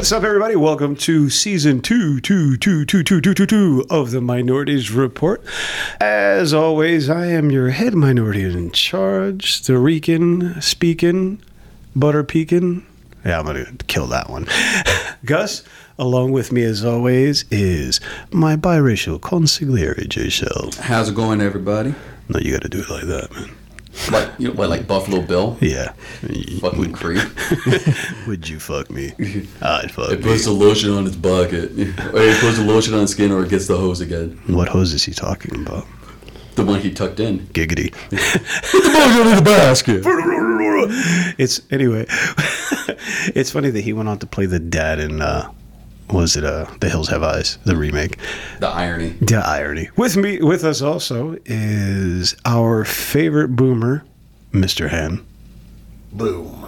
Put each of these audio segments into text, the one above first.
What's up, everybody? Welcome to season two, two, two, two, two, two, two, two of the Minorities Report. As always, I am your head minority in charge, the Rican speaking, butter peeking. Yeah, I'm gonna kill that one. Gus, along with me as always, is my biracial consigliere, J Shell. How's it going, everybody? No, you gotta do it like that, man. Like, you know, what, like Buffalo Bill? Yeah. Fucking creep. Would you fuck me? I'd fuck It puts the lotion on its bucket. Or it puts the lotion on its skin or it gets the hose again. What hose is he talking about? The one he tucked in. Giggity. Put the lotion in the basket. it's anyway. it's funny that he went on to play the dad in uh was it uh The Hills Have Eyes, the remake. The irony. The irony. With me with us also is our favorite boomer, Mr. Hand. Boom.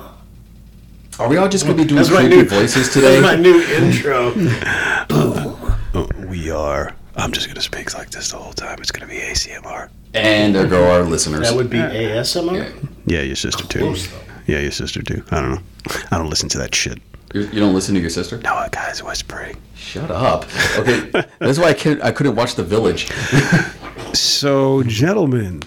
Are we all just going to be doing That's my creepy new voices That's my today? new intro. Oh, we are I'm just gonna speak like this the whole time. It's gonna be ACMR. And there go our listeners. That would be ASMR. Yeah. Yeah, your sister too. Close, though. Yeah, your sister too. I don't know. I don't listen to that shit. You, you don't listen to your sister? No, a guy's whispering. Shut up. Okay, that's why I couldn't, I couldn't watch The Village. So, gentlemen,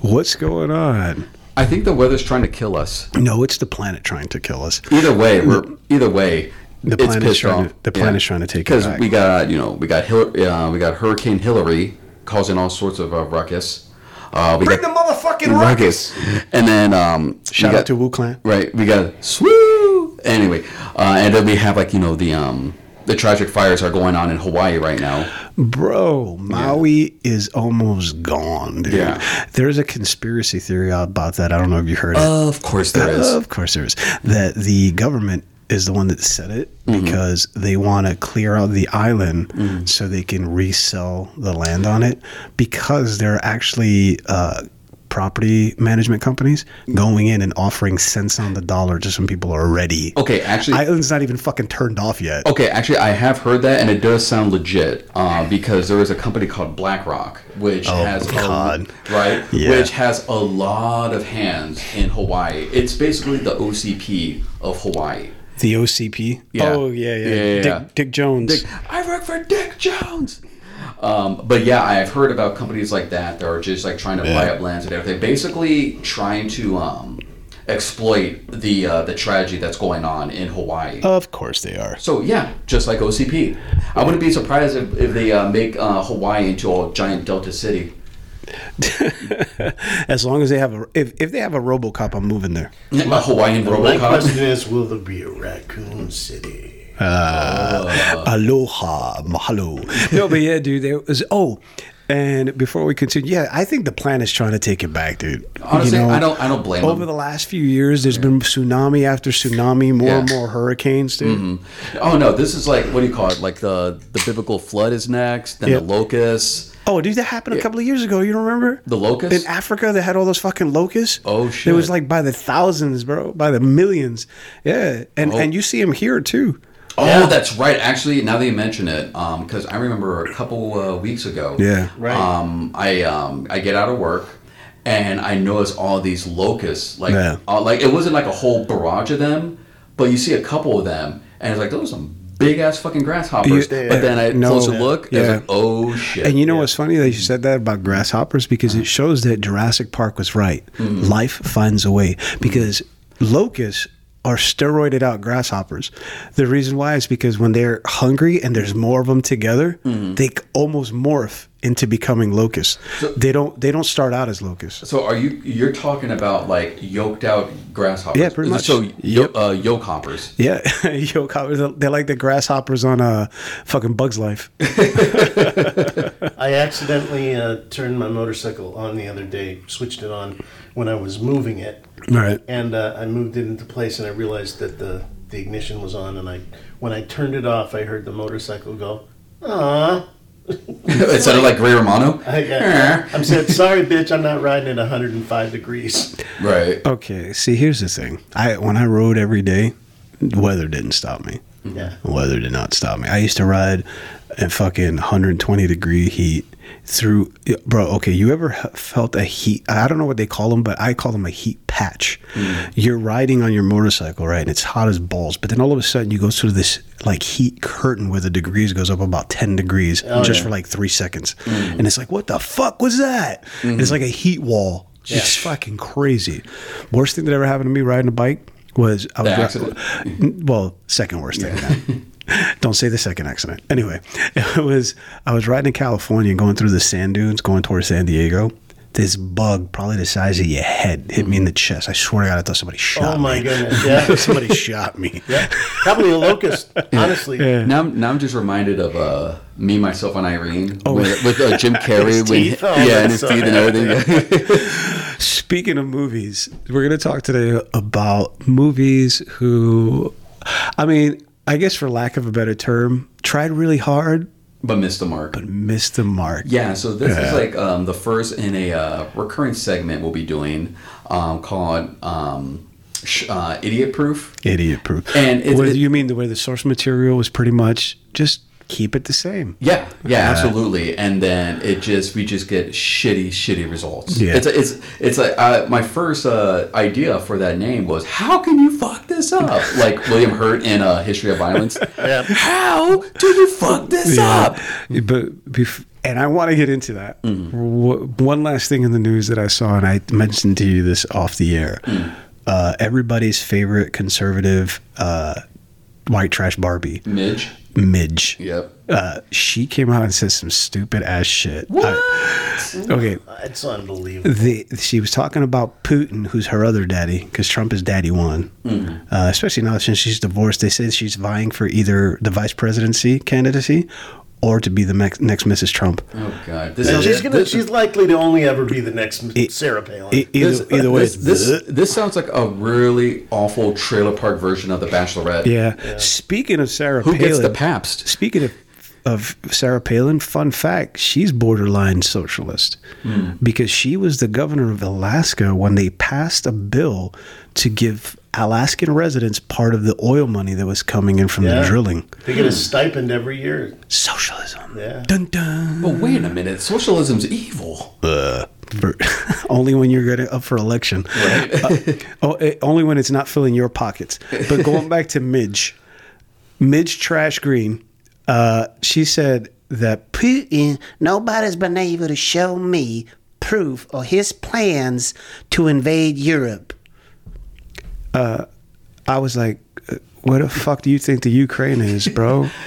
what's going on? I think the weather's trying to kill us. No, it's the planet trying to kill us. Either way, we're either way. The it's planet's pissed trying off. to- the planet's trying to take it because we got you know we got Hil- uh, we got Hurricane Hillary causing all sorts of uh, ruckus. Uh, we Bring the motherfucking ruckus. and then um, we Shout got, out to Wu Clan. right. We got swoo. Anyway, uh, and then we have like you know the um the tragic fires are going on in Hawaii right now. Bro, Maui is almost gone, dude. Yeah. There's a conspiracy theory about that. I don't know if you heard it. Of course there is. Of course there is. That the government is the one that said it Mm-hmm. because they want to clear out the island so they can resell the land on it because they're actually uh, property management companies going in and offering cents on the dollar to some people are ready. Okay, actually, Island's not even fucking turned off yet. Okay, actually, I have heard that, and it does sound legit. Uh, because there is a company called BlackRock, which has Oh, God. a right, Yeah. which has a lot of hands in Hawaii. It's basically the OCP of Hawaii. The OCP. Yeah. Oh yeah, yeah. Yeah, yeah, Dick, yeah. Dick Jones. I work for Dick Jones. Um, but yeah, I've heard about companies like that that are just like trying to buy Yeah. up lands and everything, basically trying to um, exploit the uh, the tragedy that's going on in Hawaii. Of course they are. So yeah, just like OCP. I wouldn't be surprised if, if they uh, make uh, Hawaii into a giant Delta city. As long as they have a if, if they have a RoboCop, I'm moving there. My Hawaiian RoboCop. My RoboCop. question is, will there be a Raccoon City? Uh, aloha, mahalo. No, but yeah, dude. There was oh, and before we continue, yeah, I think the plan is trying to take it back, dude. Honestly, I don't I don't blame Over them. the last few years, there's been tsunami after tsunami, more and more hurricanes, dude. Oh no, this is like what do you call it? Like the the biblical flood is next, then Yeah. the locusts. Oh, dude, that happened a couple of years ago. You don't remember? The locusts? in Africa, they had all those fucking locusts. Oh, shit. It was like by the thousands, bro, by the millions. Yeah, and Oh. and you see them here too. Oh, Yeah. that's right. Actually, now that you mention it, because I remember a couple uh, weeks ago. Yeah. Right. Um, I um, I get out of work, and I notice all these locusts. Like, Yeah. uh, like it wasn't like a whole barrage of them, but you see a couple of them, and it's like those are some big ass fucking grasshoppers. Yeah. but then I No. closer look, and Yeah. it's like, oh shit. And you know what's funny that you said that about grasshoppers because it shows that Jurassic Park was right. Mm-hmm. Life finds a way because locusts are steroided out grasshoppers. The reason why is because when they're hungry and there's more of them together, Mm-hmm. they almost morph into becoming locusts. they don't they don't start out as locusts. So are you? You're talking about like yoked out grasshoppers? Yeah, pretty much. So Yep. uh, yoke hoppers. Yeah, yo, they're like the grasshoppers on a fucking Bug's Life. I accidentally uh, turned my motorcycle on the other day, switched it on when I was moving it, All right. and uh, I moved it into place, and I realized that the the ignition was on, and I when I turned it off, I heard the motorcycle go, "Ah." it sounded like Ray Romano. I got, I'm saying, sorry, bitch, I'm not riding at 105 degrees. Right. Okay, see, here's the thing. I when I rode every day, weather didn't stop me. Yeah. Weather did not stop me. I used to ride at fucking 120 degree heat, through, bro. Okay, you ever felt a heat? I don't know what they call them, but I call them a heat patch. Hmm. You're riding on your motorcycle, right? And it's hot as balls, but then all of a sudden you go through this like heat curtain where the degrees goes up about ten degrees oh, just yeah. for like three seconds, hmm. and it's like, what the fuck was that? And it's hmm. like a heat wall. It's fucking crazy. Worst thing that ever happened to me riding a bike was I was well, second worst thing. Don't say the second accident. Anyway, it was I was riding in California, going through the sand dunes, going towards San Diego. This bug, probably the size of your head, hit me in the chest. I swear to God, I thought somebody shot me. Oh my me. goodness! Yeah, somebody shot me. yeah. Probably a locust. Honestly, Now, I'm, now I'm just reminded of uh, me, myself, and Irene with, with uh, Jim Carrey. His when, teeth? Oh, yeah, and his so teeth and everything. Speaking of movies, we're going to talk today about movies who, I mean, I guess for lack of a better term, tried really hard but missed the mark. but missed the mark. Yeah, so this Yeah. is like um, the first in a uh, recurring segment we'll be doing um, called um, sh- uh, Idiot Proof. Idiot proof. And it's- what it- you mean the way the source material was pretty much just keep it the same. Yeah, yeah, absolutely. And then it just we just get shitty, shitty results. Yeah. it's it's it's like uh, my first uh, idea for that name was how can you fuck this up? like William Hurt in uh, History of Violence. Yeah. How do you fuck this up? But bef- and I want to get into that. Mm-hmm. Wh- One last thing in the news that I saw, and I mentioned to you this off the air. Mm. Uh, everybody's favorite conservative uh, white trash Barbie, Midge. Midge. Yep. Uh, she came out and said some stupid ass shit. I- okay, it's unbelievable. the, she was talking about Putin, who's her other daddy, because Trump is daddy one. Uh, especially now since she's divorced, they say she's vying for either the vice presidency candidacy or to be the next, next Mrs. Trump. Oh god. This is she's gonna. this- she's likely to only ever be the next Sarah Palin. E- either, this, either way, this, this, this sounds like a really awful trailer park version of The Bachelorette. yeah. Speaking of Sarah Who Palin, gets the Pabst? Speaking of of Sarah Palin, fun fact: she's borderline socialist Hmm. because she was the governor of Alaska when they passed a bill to give Alaskan residents part of the oil money that was coming in from the drilling. They get a stipend every year. Socialism. Yeah. Dun dun. But wait a minute, socialism's evil. For- only when you're getting up for election. Uh, oh, eh, only when it's not filling your pockets. But going back to Midge, Midge Trash Green, uh, she said that Putin, nobody's been able to show me proof of his plans to invade Europe. Uh, I was like, uh, what the fuck do you think the Ukraine is, bro?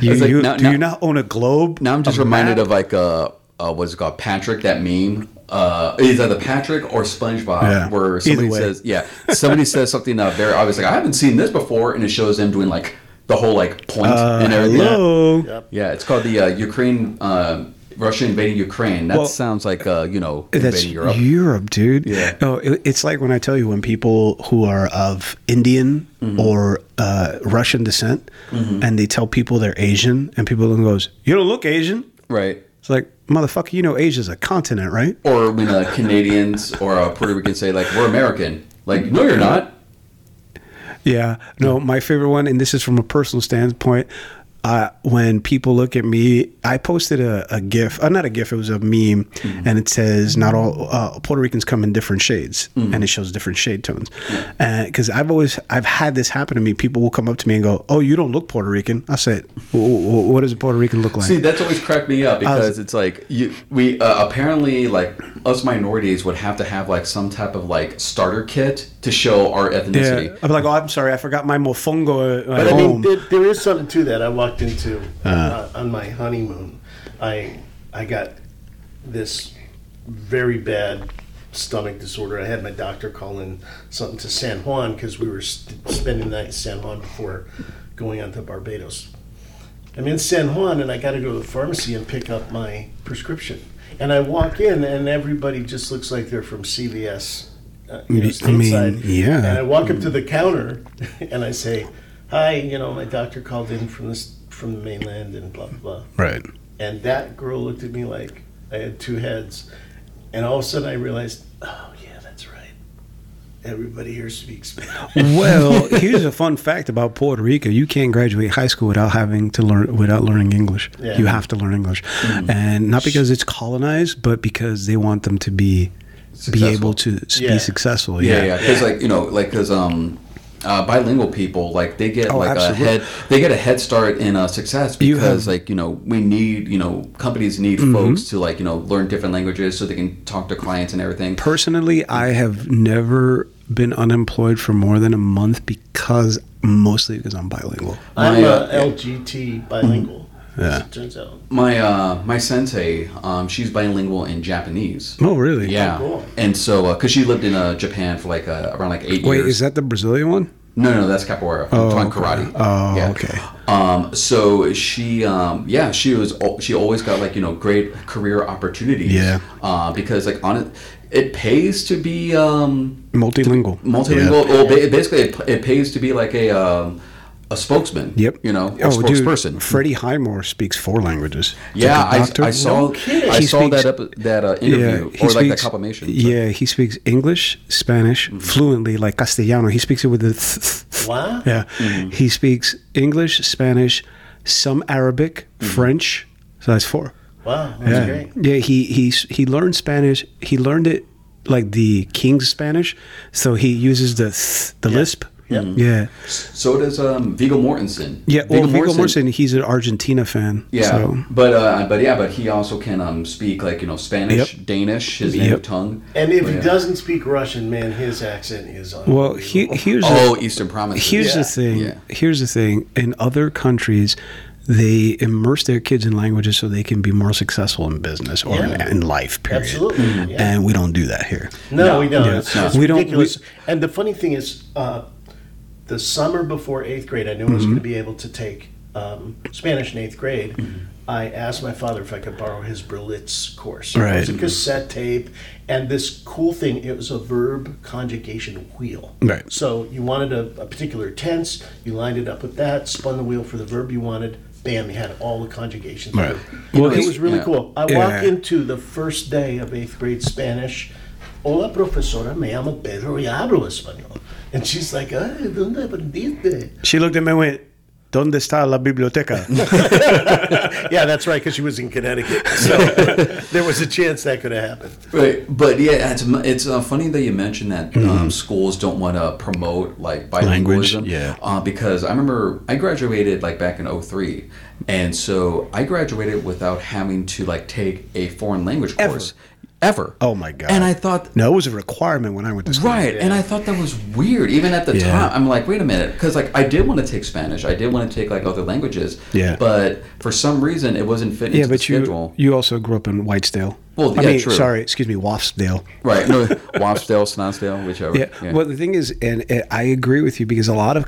You, was like, you- now- do now- you not own a globe? Now I'm just A reminded map? of like uh, uh what's it called Patrick that meme. Uh, either the Patrick or SpongeBob, Yeah. where somebody says, yeah, somebody says something uh, very obvious, like I haven't seen this before, and it shows them doing like the whole like point Uh, and everything. hello. Yep. Yeah, it's called the uh, Ukraine, uh, Russia invading Ukraine. That Well, sounds like uh, you know That's invading Europe. Europe, dude. Yeah. No, it, it's like when I tell you when people who are of Indian Mm-hmm. or uh, Russian descent, and they tell people they're Asian, and people goes, "You don't look Asian." Right. It's like, motherfucker, you know Asia's a continent, right? Or when uh, Canadians or uh, Puerto Ricans say like we're American, like no, you're not. Yeah. No, my favorite one, and this is from a personal standpoint. Uh, when people look at me, I posted a, a GIF, uh, not a GIF, it was a meme, Mm-hmm. and it says, "Not all uh, Puerto Ricans come in different shades," Mm-hmm. and it shows different shade tones. Because I've always, I've had this happen to me. People will come up to me and go, "Oh, you don't look Puerto Rican." I said, "W- w- "What does a Puerto Rican look like?" See, that's always cracked me up because it's like you, we uh, apparently like us minorities would have to have like some type of like starter kit to show our ethnicity. yeah, I'm like, "Oh, I'm sorry, I forgot my mofongo at But I mean, there, there is something to that. I walked into uh, on my honeymoon. I I got this very bad stomach disorder. I had my doctor call in something to San Juan because we were st- spending the night in San Juan before going on to Barbados. I'm in San Juan and I got to go to the pharmacy and pick up my prescription. And I walk in and everybody just looks like they're from CVS. Uh, you know, I mean, yeah. And I walk up to the counter and I say, "Hi, you know, my doctor called in from this from the mainland and blah blah blah." right. And that girl looked at me like I had two heads, and all of a sudden I realized, "Oh yeah, that's right. everybody here speaks Spanish. well, here's a fun fact about Puerto Rico: you can't graduate high school without having to learn without learning English. Yeah. You have to learn English, and not because it's colonized, but because they want them to be be able to s- Yeah. be successful. Yeah, yeah. Because like you know, like because um, uh, bilingual people like they get Oh, like absolutely. a head they get a head start in uh, success You because have- like you know we need you know companies need Mm-hmm. folks to like you know learn different languages so they can talk to clients and everything. Personally, I have never been unemployed for more than a month because mostly because I'm bilingual. I'm My, uh, LGT bilingual. Yeah. turns out. My uh, my sensei, um, she's bilingual in Japanese. Oh, really? Yeah, cool. and so because she lived in uh, Japan for like uh, around like eight Wait, years. Wait, is that the Brazilian one? No, no, that's capoeira. I'm Oh, talking okay. karate. Oh, okay. Um, so she, um, yeah, she was, she always got like you know great career opportunities. Yeah. Uh, because like on it, it pays to be um, Multilingual. multilingual. Yeah. Well, basically, it, it pays to be like a um, a spokesman. Yep. You know, a oh, dude, spokesperson. Freddie Highmore speaks four languages. yeah, Like a I, doctor. I saw kidding. I He saw speaks- that ep- that uh, interview he or like that speaks- confirmation. Yeah, he speaks English, Spanish Mm-hmm. fluently, like Castellano. He speaks it with the. Th- th- th- Wow. Yeah, Mm-hmm. he speaks English, Spanish, some Arabic, Mm-hmm. French. So that's four. Wow, that's yeah, great. yeah. He he he learned Spanish. He learned it like the King's Spanish. So he uses the th- the lisp. Yep. Yeah, So does um, Viggo Mortensen. yeah. Well, Viggo Mortensen, he's an Argentina fan. Yeah, So. but uh, but yeah, but he also can um, speak like you know Spanish, Yep. Danish, his Yep. native tongue. And if But, he yeah. doesn't speak Russian, man, his accent is Well, he, here's oh, the, Eastern Province. here's Yeah. the thing. Yeah. Here's the thing. In other countries, they immerse their kids in languages so they can be more successful in business or Yeah. in, in life. Period. Absolutely. Mm-hmm. Yeah. And we don't do that here. No, No. we don't. Yeah. It's, No. it's We don't- ridiculous. and the funny thing is, uh, the summer before eighth grade, I knew I was Mm-hmm. going to be able to take um, Spanish in eighth grade. I asked my father if I could borrow his Berlitz course. It was a cassette tape, and this cool thing. It was a verb conjugation wheel. Right. So you wanted a, a particular tense, you lined it up with that, spun the wheel for the verb you wanted. Bam! You had all the conjugations. Right. Well, Well, it was really yeah. cool. I Yeah. walk into the first day of eighth grade Spanish. Hola, profesora, me llamo Pedro y hablo español. And she's like, Ay, ¿dónde aprendiste? She looked at me and went, ¿Dónde está la biblioteca? yeah, that's right, because she was in Connecticut. So there was a chance that could have happened. Right, but yeah, it's it's uh, funny that you mentioned that Mm-hmm. um, schools don't want to promote like bilingualism. yeah. uh, because I remember I graduated like back in 03. and so I graduated without having to like take a foreign language course ever. Oh, my God. And I thought no, it was a requirement when I went to school. Right, and I thought that was weird. Even at the Yeah. time, I'm like, wait a minute, because like I did want to take Spanish, I did want to take like other languages. Yeah. But for some reason, it wasn't fit Yeah, into the but you schedule. you also grew up in Whitesdale. Well, I yeah, mean, true. sorry, excuse me, Waspsdale. Right? No, Wapsdale, Snotsdale, whichever. Yeah. Well, the thing is, and uh, I agree with you because a lot of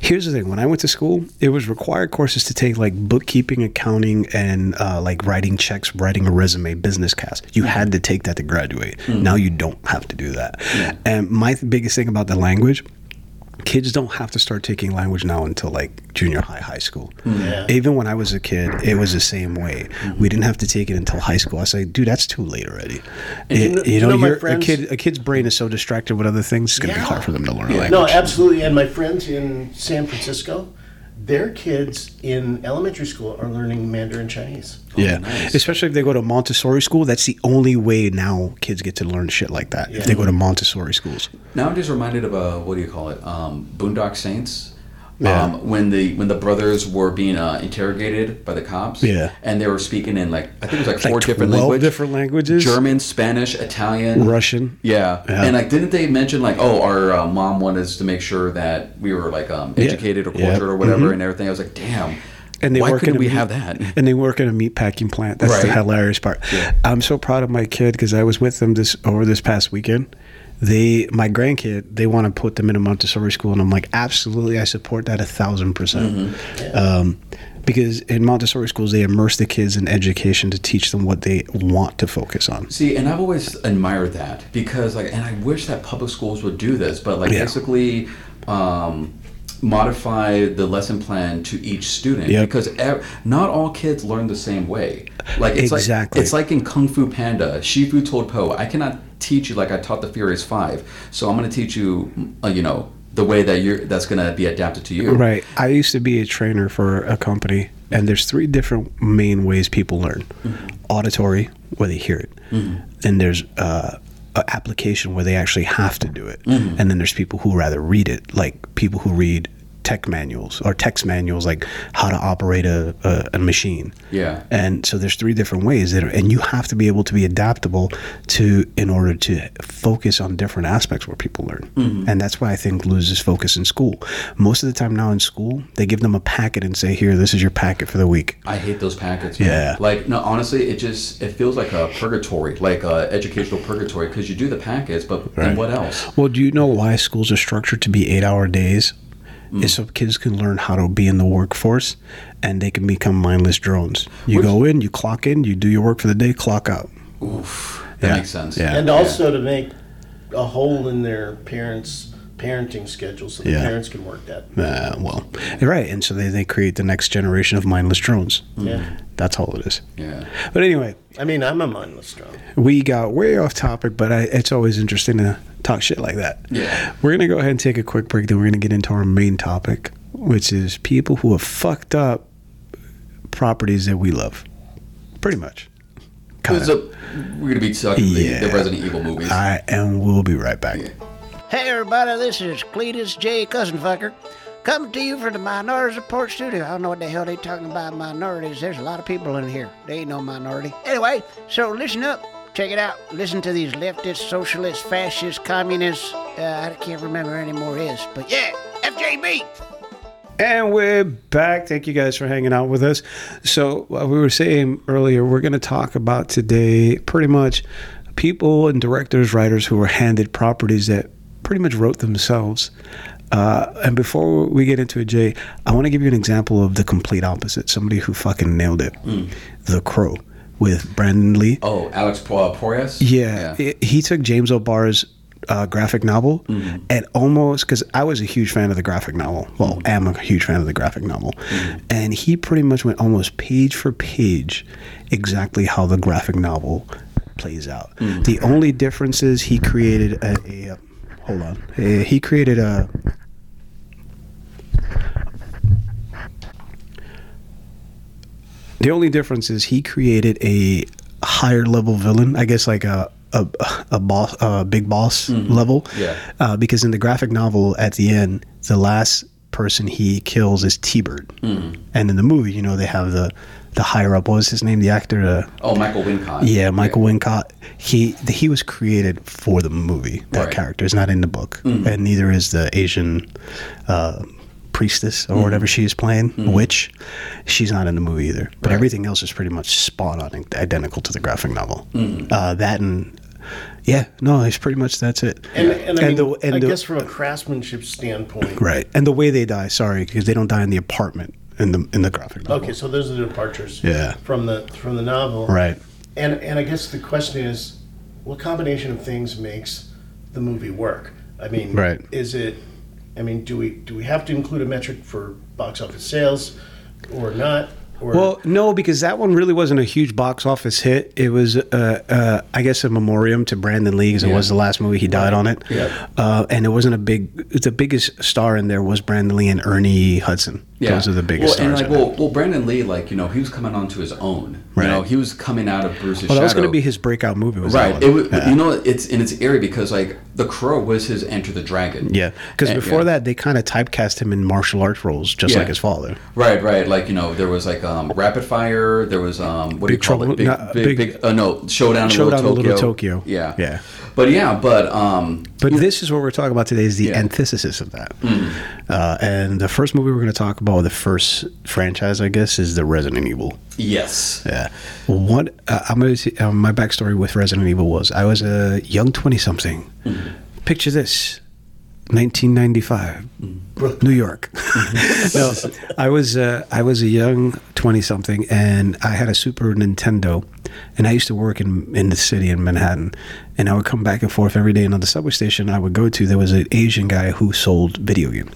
here's the thing: when I went to school, it was required courses to take like bookkeeping, accounting, and uh, like writing checks, writing a resume, business cast. You had to take that to graduate. Now you don't have to do that. And my th- biggest thing about the language. Kids don't have to start taking language now until like junior high, high school. Yeah. Even when I was a kid, it was the same way. We didn't have to take it until high school. I say, dude, that's too late already. And you know- you you know, know you're, a kid. A kid's brain is so distracted with other things. It's gonna be hard for them to learn a Yeah. language. No, absolutely. And my friends in San Francisco, their kids in elementary school are learning Mandarin Chinese. Yeah, nice. especially if they go to Montessori school. That's the only way now kids get to learn shit like that. If they go to Montessori schools. Now I'm just reminded of a what do you call it? Um, Boondock Saints. Yeah. Um, when the when the brothers were being uh, interrogated by the cops. Yeah. And they were speaking in like I think it was like four Like different languages. different languages? German, Spanish, Italian, Russian. Yeah. Yeah. And like, didn't they mention like, oh, our uh, mom wanted us to make sure that we were like um, Yeah. educated or Yeah. cultured or whatever and everything? I was like, damn. And they why work in a we meat- have that? And they work in a meat packing plant. That's the hilarious part. I'm so proud of my kid because I was with them this over this past weekend. They, my grandkid, they want to put them in a Montessori school, and I'm like, absolutely, I support that a thousand percent. Mm-hmm. Um, because in Montessori schools, they immerse the kids in education to teach them what they want to focus on. See, and I've always admired that because, like, and I wish that public schools would do this, but like, Yeah. basically, um, modify the lesson plan to each student Yep. because ev- not all kids learn the same way. Like it's Exactly. like it's like in Kung Fu Panda. Shifu told Po, "I cannot teach you like I taught the Furious Five, so I'm going to teach you, uh, you know, the way that you're that's going to be adapted to you." Right. I used to be a trainer for a company, and there's three different main ways people learn: auditory, where they hear it. Then there's uh, a application where they actually have to do it, and then there's people who rather read it, like people who read tech manuals or text manuals, like how to operate a, a, a machine. Yeah. And so there's three different ways that, are, and you have to be able to be adaptable to in order to focus on different aspects where people learn. Mm-hmm. And that's why I think loses focus in school. Most of the time now in school, they give them a packet and say, "Here, this is your packet for the week." I hate those packets. man. Yeah. Like no, honestly, it just it feels like a purgatory, like a educational purgatory, because you do the packets, but then what else? Well, do you know why schools are structured to be eight-hour days? Mm. Is so kids can learn how to be in the workforce, and they can become mindless drones. You Which- go in, you clock in, you do your work for the day, clock out. Oof, that Yeah. makes sense. Yeah. and also to make a hole in their parents' parenting schedule so the Yeah. parents can work that. Uh, well, right, and so they, they create the next generation of mindless drones. Yeah. That's all it is. yeah. But anyway, I mean, I'm a mindless drone. we got way off topic, but I, it's always interesting to talk shit like that. Yeah. We're going to go ahead and take a quick break, then we're going to get into our main topic, which is people who have fucked up properties that we love. Pretty much. Kind So we're gonna be talking Yeah. the, the Resident Evil movies. I and we'll be right back. Hey everybody, this is Cletus J. Cousinfucker. Coming to you from the Minorities Report Studio. I don't know what the hell they're talking about minorities. There's a lot of people in here. They ain't no minority. Anyway, so listen up. Check it out. Listen to these leftist, socialist, fascist, communists. Uh, I can't remember anymore is. But yeah, FJB! And we're back. Thank you guys for hanging out with us. So, uh, we were saying earlier, we're going to talk about today pretty much people and directors, writers who were handed properties that pretty much wrote themselves. Uh, and before we get into it, Jay, I want to give you an example of the complete opposite. Somebody who fucking nailed it. Hmm. The Crow with Brandon Lee. oh, Alex uh, Po- Proyas. Yeah, it- he took James O'Barr's uh, graphic novel hmm. and almost because I was a huge fan of the graphic novel. Well, hmm. am a huge fan of the graphic novel, and he pretty much went almost page for page exactly how the graphic novel plays out. The only difference is he created a. a hold on, he created a. The only difference is he created a higher level villain, I guess like a a, a boss, a big boss mm-hmm. level. Yeah. Uh, because in the graphic novel, at the end, the last person he kills is T-Bird, mm-hmm. and in the movie, you know, they have the the higher up. What was his name? The actor. Uh, Oh, Michael Wincott. yeah, Michael Wincott. He he was created for the movie. That Right. character is not in the book, and neither is the Asian uh, priestess or whatever she is playing, witch. She's not in the movie either. But Right. everything else is pretty much spot on, identical to the graphic novel. Uh, that and yeah, no, it's pretty much that's it. And, and I, mean, the, and I the- guess from a craftsmanship standpoint. right, and the way they die. Sorry, because they don't die in the apartment in the in the graphic novel. Okay, so those are the departures. Yeah. From the from the novel. Right. And and I guess the question is, what combination of things makes the movie work? I mean, Right. Is it? I mean, do we do we have to include a metric for box office sales, or not? Or Well, no, because that one really wasn't a huge box office hit. It was, uh, uh, I guess, a memoriam to Brandon Lee because it was the last movie he died on it. Yeah. Uh, and it wasn't a big. The biggest star in there was Brandon Lee and Ernie Hudson. Yeah. Those are the biggest well, and stars. like, well, well, Brandon Lee, like you know, he was coming onto his own. Right. You know, he was coming out of Bruce's well, that was going to be his breakout movie. Was right. It was, yeah. you know, it's and it's eerie because like the Crow was his Enter the Dragon. Yeah, because before yeah. that, they kind of typecast him in martial arts roles, just Yeah. like his father. Right, right. Like you know, there was like um, Rapid Fire. There was um, what Big do you call Trouble- it? Big, not- big, Big- big, uh, no, Showdown, in Showdown in Little Little Tokyo. Tokyo. Yeah, Yeah. But yeah, but um, But this is what we're talking about today is the Yeah. Mm. antithesis of that. Uh, and the first movie we're going to talk about, the first franchise, I guess, is the Resident Evil. yes, Yeah. What uh, I'm going to uh, my backstory with Resident Evil was I was a young 20 something. Mm-hmm. Picture this 1995, New York. no, I was uh, I was a young twenty something, and I had a Super Nintendo, and I used to work in in the city in Manhattan, and I would come back and forth every day. And on the subway station I would go to, there was an Asian guy who sold video games,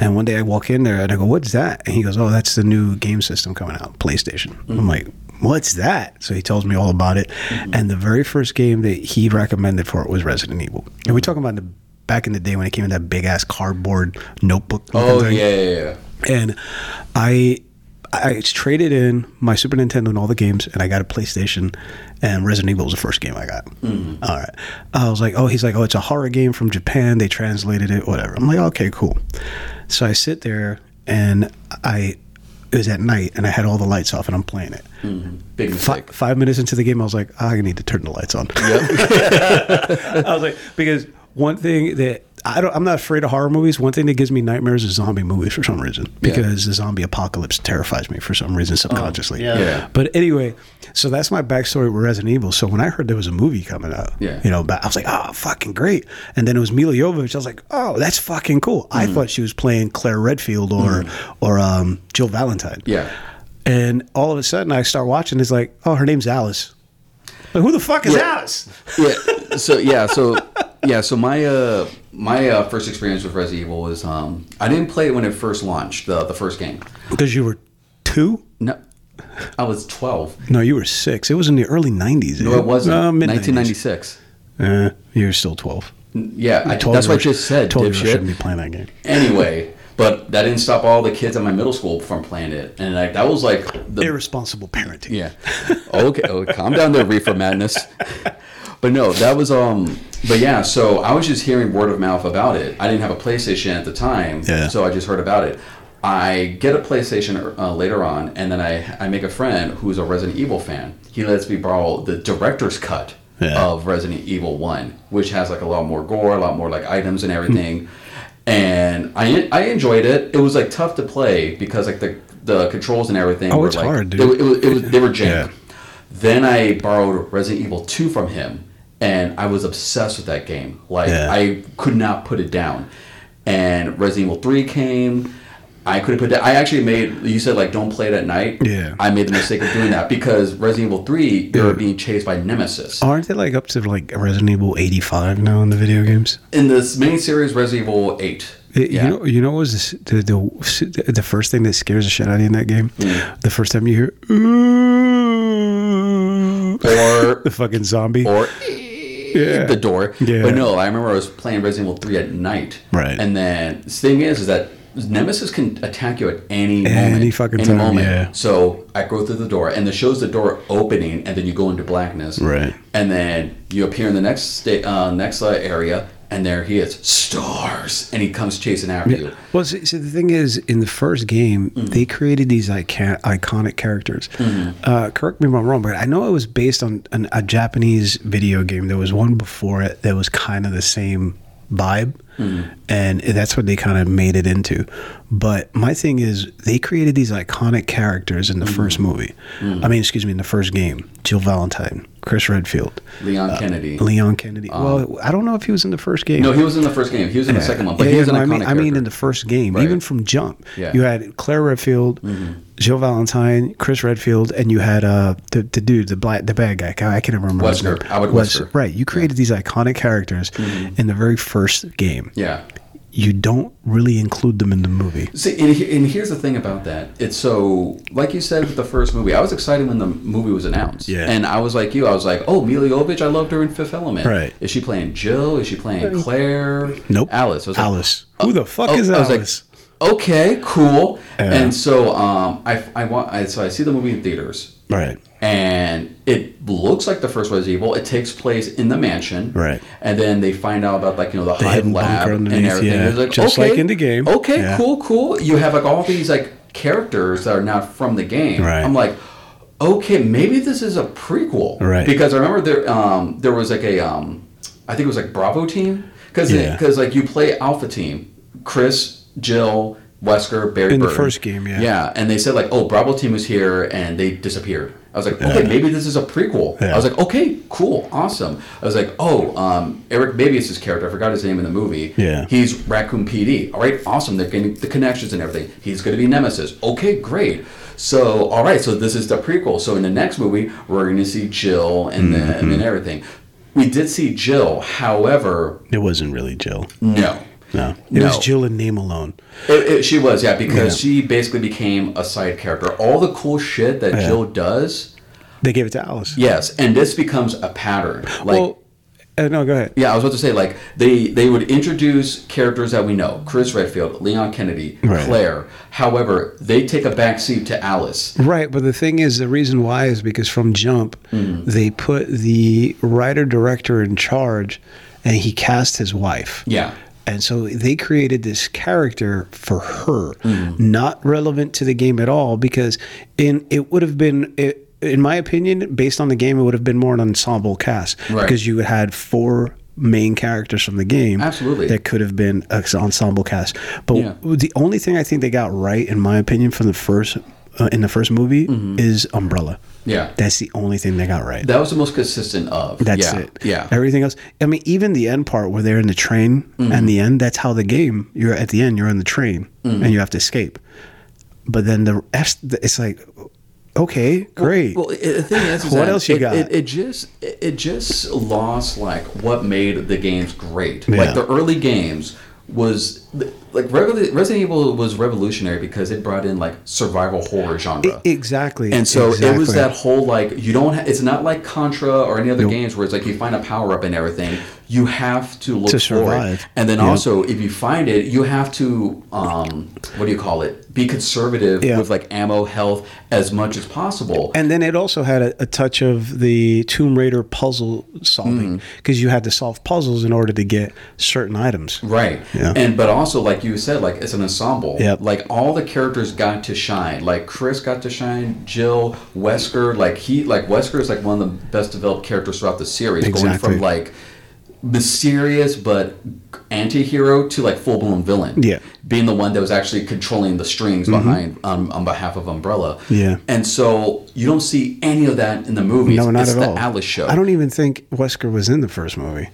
and one day I walk in there and I go, "What's that?" And he goes, "Oh, that's the new game system coming out, PlayStation." I'm like. What's that? So he tells me all about it, and the very first game that he recommended for it was Resident Evil. And we're talking about the back in the day when it came in that big ass cardboard notebook. Oh thing. yeah, yeah, yeah. And I I traded in my Super Nintendo and all the games, and I got a PlayStation. And Resident Evil was the first game I got. All right. I was like, oh, he's like, oh, it's a horror game from Japan. They translated it, whatever. I'm like, okay, cool. So I sit there, and I it was at night, and I had all the lights off, and I'm playing it. Big Fi mistake. five minutes into the game, I was like, "Ah, I need to turn the lights on. Yep. I was like, because one thing that I don't, I'm not afraid of horror movies. One thing that gives me nightmares is zombie movies for some reason, because the zombie apocalypse terrifies me for some reason subconsciously. yeah. Yeah. But anyway, so that's my backstory with Resident Evil. So when I heard there was a movie coming out, Yeah. you know, I was like, oh, fucking great. And then it was Milla Jovovich. I was like, oh, that's fucking cool. I Mm. thought she was playing Claire Redfield or or um, Jill Valentine. Yeah. And all of a sudden, I start watching. It's like, oh, her name's Alice. Like, who the fuck is Yeah. Alice? yeah. So yeah. So yeah. So my uh my uh, first experience with Resident Evil was um I didn't play it when it first launched the the first game. Because you were two? No, I was twelve. No, you were six. It was in the early '90s. No, it wasn't. Uh, mid 1996. Uh, you're still 12. Yeah, I, Told that's what I just said, Told you I shouldn't be playing that game. Anyway, but that didn't stop all the kids at my middle school from playing it, and like that was like the Irresponsible parenting. Yeah. Okay. Oh, calm down there, reefer madness. But no, that was um. But yeah, so I was just hearing word of mouth about it. I didn't have a PlayStation at the time, Yeah. so I just heard about it. I get a PlayStation uh, later on, and then I I make a friend who's a Resident Evil fan. He lets me borrow the director's cut Yeah. of Resident Evil One, which has like a lot more gore, a lot more like items and everything. And I I enjoyed it. It was like tough to play because like the the controls and everything Oh, were it's like hard, dude. It, it was, it was they were jank. Yeah. Then I borrowed Resident Evil 2 from him, and I was obsessed with that game. Like Yeah. I could not put it down. And Resident Evil 3 came. I couldn't put that. I actually made. You said like don't play it at night. Yeah. I made the mistake of doing that because Resident Evil 3 you're being chased by Nemesis. Aren't they like up to like Resident Evil 85 now in the video games? In this main series, Resident Evil 8. It- Yeah. You know, you know what was the, the the first thing that scares the shit out of you in that game? Mm. The first time you hear ooh, Or the fucking zombie. or Yeah. the door. Yeah. But no, I remember I was playing Resident Evil 3 at night. Right. And then the thing is, is that Nemesis can attack you at any moment. Any fucking any time, moment. yeah. So I go through the door, and it shows the door opening, and then you go into blackness. Right. And then you appear in the next sta- uh, next uh, area, and there he is, stars, and he comes chasing after you. Well, see, see, the thing is, in the first game, Mm-hmm. they created these icon- iconic characters. Uh, correct me if I'm wrong, but I know it was based on an, a Japanese video game. There was one before it that was kind of the same vibe, Mm-hmm. and that's what they kind of made it into. But my thing is, they created these iconic characters in the Mm-hmm. first movie. I mean, excuse me, in the first game: Jill Valentine, Chris Redfield, Leon Kennedy. Leon Kennedy. well, I don't know if he was in the first game. Um, no, he was in the first game. He was in the second one, but Yeah, he was yeah, an no, iconic I mean, I mean, in the first game, Right. even from jump, Yeah. Mm-hmm. you had Claire Redfield, Jill Valentine, Chris Redfield, and you had uh the, the dude, the black, the bad guy. I can't remember his Wesker. Howard Wes- Wesker. Right, you created these iconic characters in the very first game. yeah. You don't really include them in the movie. See, and, and here's the thing about that. It's so, like you said with the first movie, I was excited when the movie was announced. Yeah. And I was like you, I was like, oh, Milla Jovovich, I loved her in Fifth Element. Right. Is she playing Jill? Is she playing Claire? Nope. Alice. I was like, Alice. Who the fuck oh, is I was like, Alice? Okay, cool. Yeah. And so, um, I, I want, I, so I see the movie in theaters, right. and it looks like the first Resident Evil. It takes place in the mansion, Right. And then they find out about like you know the, The hive hidden lab and everything. yeah. Like, Just okay, like in the game. Okay, Yeah. cool, cool. You have like all these like characters that are not from the game. Right. I'm like, okay, maybe this is a prequel, Right. Because I remember there um, there was like a um, I think it was like Bravo team because Yeah. because like you play Alpha Team, Chris, Jill, Wesker, Barry In the first game, yeah. Yeah, and they said like, "Oh, Bravo team was here," and they disappeared. I was like, "Okay, maybe this is a prequel." Yeah. I was like, "Okay, cool, awesome." I was like, "Oh, um, Eric Mabius' his character, I forgot his name in the movie. Yeah. he's Raccoon PD. All right, awesome. They're getting the connections and everything. He's going to be Nemesis. Okay, great." So, all right, so this is the prequel. So in the next movie, we're going to see Jill and then Mm-hmm. and everything. We did see Jill, however, It wasn't really Jill. no. No, it was Jill in name alone. It, it, she was, yeah, because Yeah. she basically became a side character. All the cool shit that Yeah. Jill does, They gave it to Alice. yes, and this becomes a pattern. Like, well, uh, no, go ahead. yeah, I was about to say, like they they would introduce characters that we know: Chris Redfield, Leon Kennedy, Right. Claire. However, they take a backseat to Alice. Right, but the thing is, the reason why is because from Jump, Mm-hmm. they put the writer director in charge, and he cast his wife. Yeah. And so they created this character for her, Mm-hmm. not relevant to the game at all, because in it would have been, it, in my opinion, based on the game, it would have been more an ensemble cast Right. because you had four main characters from the game, Absolutely. that could have been an ensemble cast. But Yeah. the only thing I think they got right, in my opinion, from the first uh, in the first movie, is Umbrella. Yeah. That's the only thing they got right. That was the most consistent of. That's yeah. it. Yeah. Everything else. I mean, even the end part where they're in the train Mm-hmm. and the end. That's how the game. You're at the end. You're in the train Mm-hmm. and you have to escape. But then the it's like, okay, great. Well, it- the thing is, is What else you it, got? It, it just it it just lost like what made the games great. Yeah. Like the early games was like Resident Evil was revolutionary because it brought in like survival horror genre. Exactly. And so it was that whole like you don't. Ha- it's not like Contra or any other games where it's like you find a power up and everything. You have to look To for it, and then also if you find it, you have to um, what do you call it? Be conservative Yeah. with like ammo, health as much as possible. And then it also had a, a touch of the Tomb Raider puzzle solving Mm-hmm. because you had to solve puzzles in order to get certain items. Right. Yeah. And but also like you said, like it's an ensemble. Yep. Like all the characters got to shine. Like Chris got to shine, Jill, Wesker, like he like Wesker is like one of the best developed characters throughout the series. exactly. Going from like mysterious but anti-hero to like full-blown villain Yeah. Mm-hmm. being the one that was actually controlling the strings behind um, on behalf of umbrella Yeah. and so you don't see any of that in the movies No, not it's at the all. alice show I don't even think Wesker was in the first movie.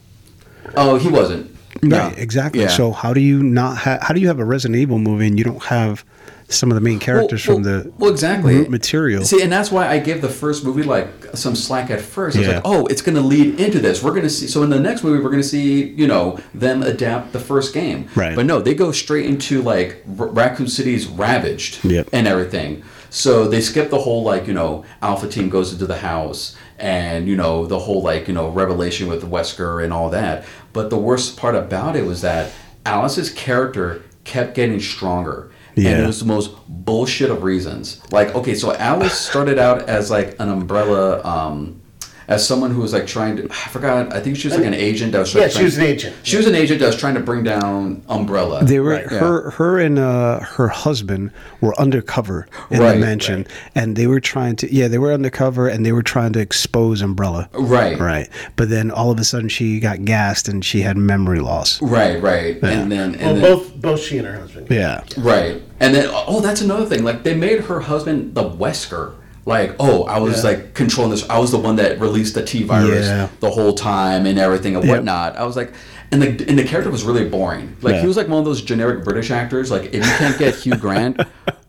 oh he wasn't No. Right, exactly. Yeah. So how do you not have? How do you have a Resident Evil movie and you don't have some of the main characters well, from the well exactly root material? See, and that's why I gave the first movie like some slack at first. I was Yeah. like, oh, it's going to lead into this. We're going to see. So in the next movie, we're going to see you know them adapt the first game. Right. But no, they go straight into like R- Raccoon City's ravaged Yep. and everything. So they skip the whole like you know Alpha Team goes into the house and you know the whole like you know revelation with Wesker and all that. But the worst part about it was that Alice's character kept getting stronger. And it was the most bullshit of reasons. Like, okay, so Alice started out as like an umbrella, um, as someone who was like trying to, I forgot, I think she was like an agent that was trying Yeah, to. she was an agent. She was an agent that was trying to bring down Umbrella. They were Right. her, her and uh, her husband were undercover in Right, the mansion, and they were trying to. Yeah, they were undercover, and they were trying to expose Umbrella. Right. Right, but then all of a sudden she got gassed and she had memory loss. Right, right. And then, and Well, then both both she and her husband. Yeah, Right. And then, oh, that's another thing. Like, they made her husband the Wesker. Like, oh, I was Yeah. like controlling this. I was the one that released the T virus Yeah. the whole time and everything and Yep. whatnot. I was like, and the and the character was really boring. Like, Yeah. he was like one of those generic British actors. Like, if you can't get Hugh Grant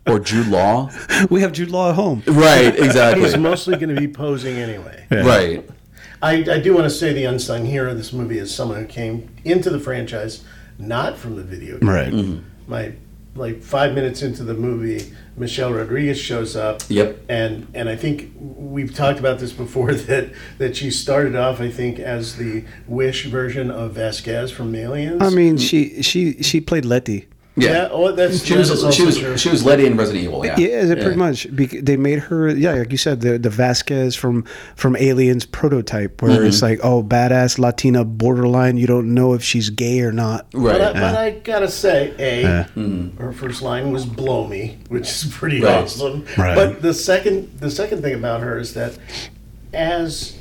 or Jude Law, we have Jude Law at home. right? Exactly he's mostly going to be posing anyway. Right. I, I do want to say the unsung hero of this movie is someone who came into the franchise not from the video game. Right. Mm-hmm. My like five minutes into the movie, Michelle Rodriguez shows up. Yep. And and I think we've talked about this before that that she started off I think as the Wish version of Vasquez from Aliens. I mean, she she she played Letty. Yeah. yeah. Oh, that's She that is was also she was true. she was Letty in Resident Evil. Yeah. Yeah, yeah pretty much. They made her, yeah, like you said, the the Vasquez from from Aliens prototype, where Mm-hmm. it's like, oh, badass Latina borderline. You don't know if she's gay or not. Right. But, I, but I gotta say, a Yeah. her first line was "blow me," which is pretty Right. awesome. Right. But the second the second thing about her is that as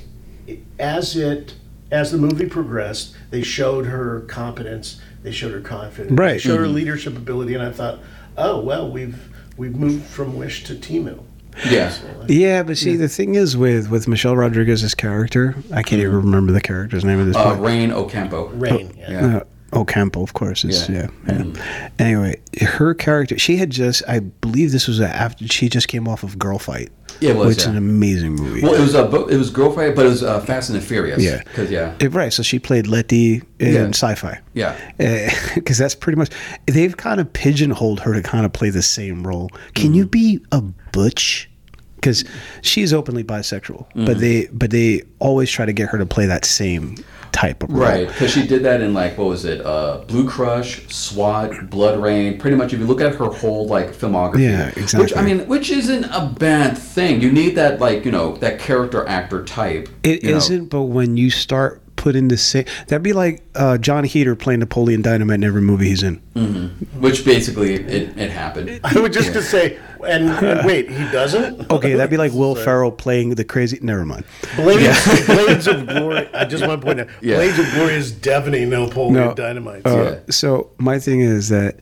as it as the movie progressed, they showed her competence, they showed her confidence, Right. they showed her leadership ability, and I thought, oh well, we've we've moved from Wish to Temu. Yeah. So, like, Yeah, but see, the thing is with with Michelle Rodriguez's character, I can't even remember the character's name at this Uh, point. Rain Ocampo. Rain. Yeah. Yeah. Uh, Ocampo, of course. Is, yeah. Yeah. yeah. Anyway, her character, she had just, I believe this was after she just came off of Girl Fight. Yeah, it was, Which is yeah. an amazing movie. Well, it was a it was Girl Fight, but it was uh, Fast and the Furious. Yeah. Because yeah. Eh, right. So she played Letty in Yeah. sci-fi. Yeah. Because that's pretty much they've kind of pigeonholed her to kind of play the same role. Can you be a butch? Because she's openly bisexual, but they but they always try to get her to play that same type of role. Right, because she did that in like what was it? Uh, Blue Crush, SWAT, BloodRayne. Pretty much, if you look at her whole like filmography, Yeah, Which I mean, which isn't a bad thing. You need that like you know that character actor type. It not but when you start putting the same, that'd be like uh, Jon Heder playing Napoleon Dynamite in every movie he's in. Which basically it, it happened. I was just to say, and, and wait, he doesn't. Okay, that'd be like Will Ferrell playing the crazy. Never mind. Blades, Blades of Glory. I just want to point out, Yeah. Blades of Glory is definitely Napoleon No, Dynamite. Uh, Yeah. So my thing is that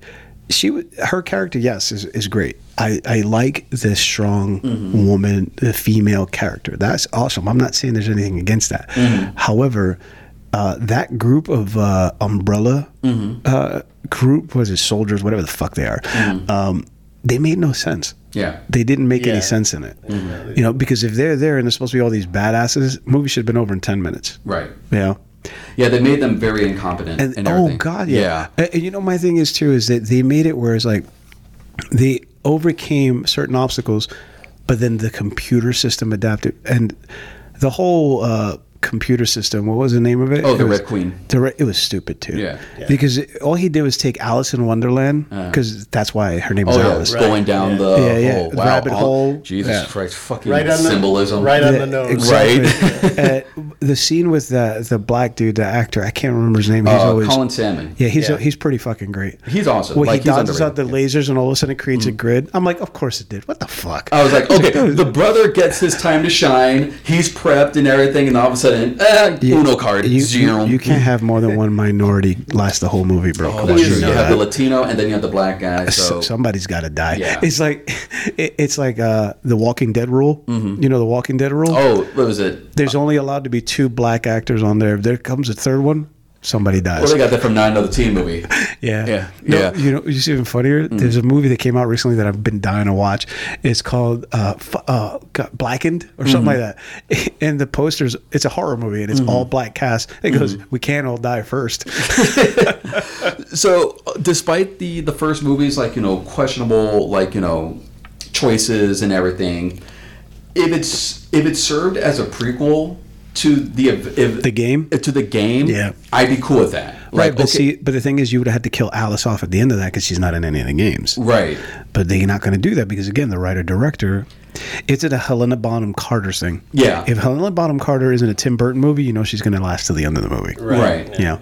she, her character, yes, is, is great. I, I like this strong woman, the female character. That's awesome. I'm not saying there's anything against that. However, uh, that group of uh, umbrella uh, group was it soldiers, whatever the fuck they are. Um, they made no sense. Yeah. They didn't make any sense in it. You know, because if they're there and there's supposed to be all these badasses, movie should have been over in ten minutes. Right. You know. Yeah, they made them very incompetent And, and, oh god, yeah. And, and you know, my thing is too is that they made it where it's like they overcame certain obstacles, but then the computer system adapted, and the whole uh, computer system. What was the name of it? Oh, the It was- Red Queen. The Red, it was stupid too. Yeah. because it, all he did was take Alice in Wonderland because that's why her name is Oh yeah, Alice. Right. going down Yeah. the Yeah, yeah. hole. The Wow. rabbit all- hole. Jesus Yeah. Christ, fucking Right on the symbolism. right on the nose. Exactly. uh, the scene with the the black dude, the actor, I can't remember his name. He's Uh, always Colin Salmon. Yeah, he's Yeah. he's pretty fucking great. He's awesome. Well, Like, he he's dodges out the underrated. lasers and all of a sudden it creates a grid. I'm like, of course it did. What the fuck? I was like, okay, the brother gets his time to shine. He's prepped and everything, and all of a sudden, eh, Uno card, you, you, you can't have more than one minority last the whole movie, bro. Oh, Come on, you You have the Latino, and then you have the black guy. So So somebody's got to die. Yeah. It's like it, it's like uh, the Walking Dead rule. You know the Walking Dead rule. oh, what was it? There's only allowed to be two black actors on there. If there comes a third one, somebody dies. Well, they got that from Not Another Teen movie. Yeah, Yeah, No, yeah. You know, you see even funnier. There's a movie that came out recently that I've been dying to watch. It's called uh, F- uh, Blackened or something like that. And the posters, it's a horror movie and it's all black cast. It goes, "We can't all die first. So, despite the the first movies, like you know, questionable, like you know, choices and everything, if it's if it served as a prequel to the if, The game? to the game, Yeah. I'd be cool with that. right, Like, but okay, see, but the thing is, you would have had to kill Alice off at the end of that because she's not in any of the games. right. But they're not going to do that because again, the writer director, it's a Helena Bonham Carter thing. Yeah. If Helena Bonham Carter isn't a Tim Burton movie, you know she's going to last to the end of the movie. Right. Yeah.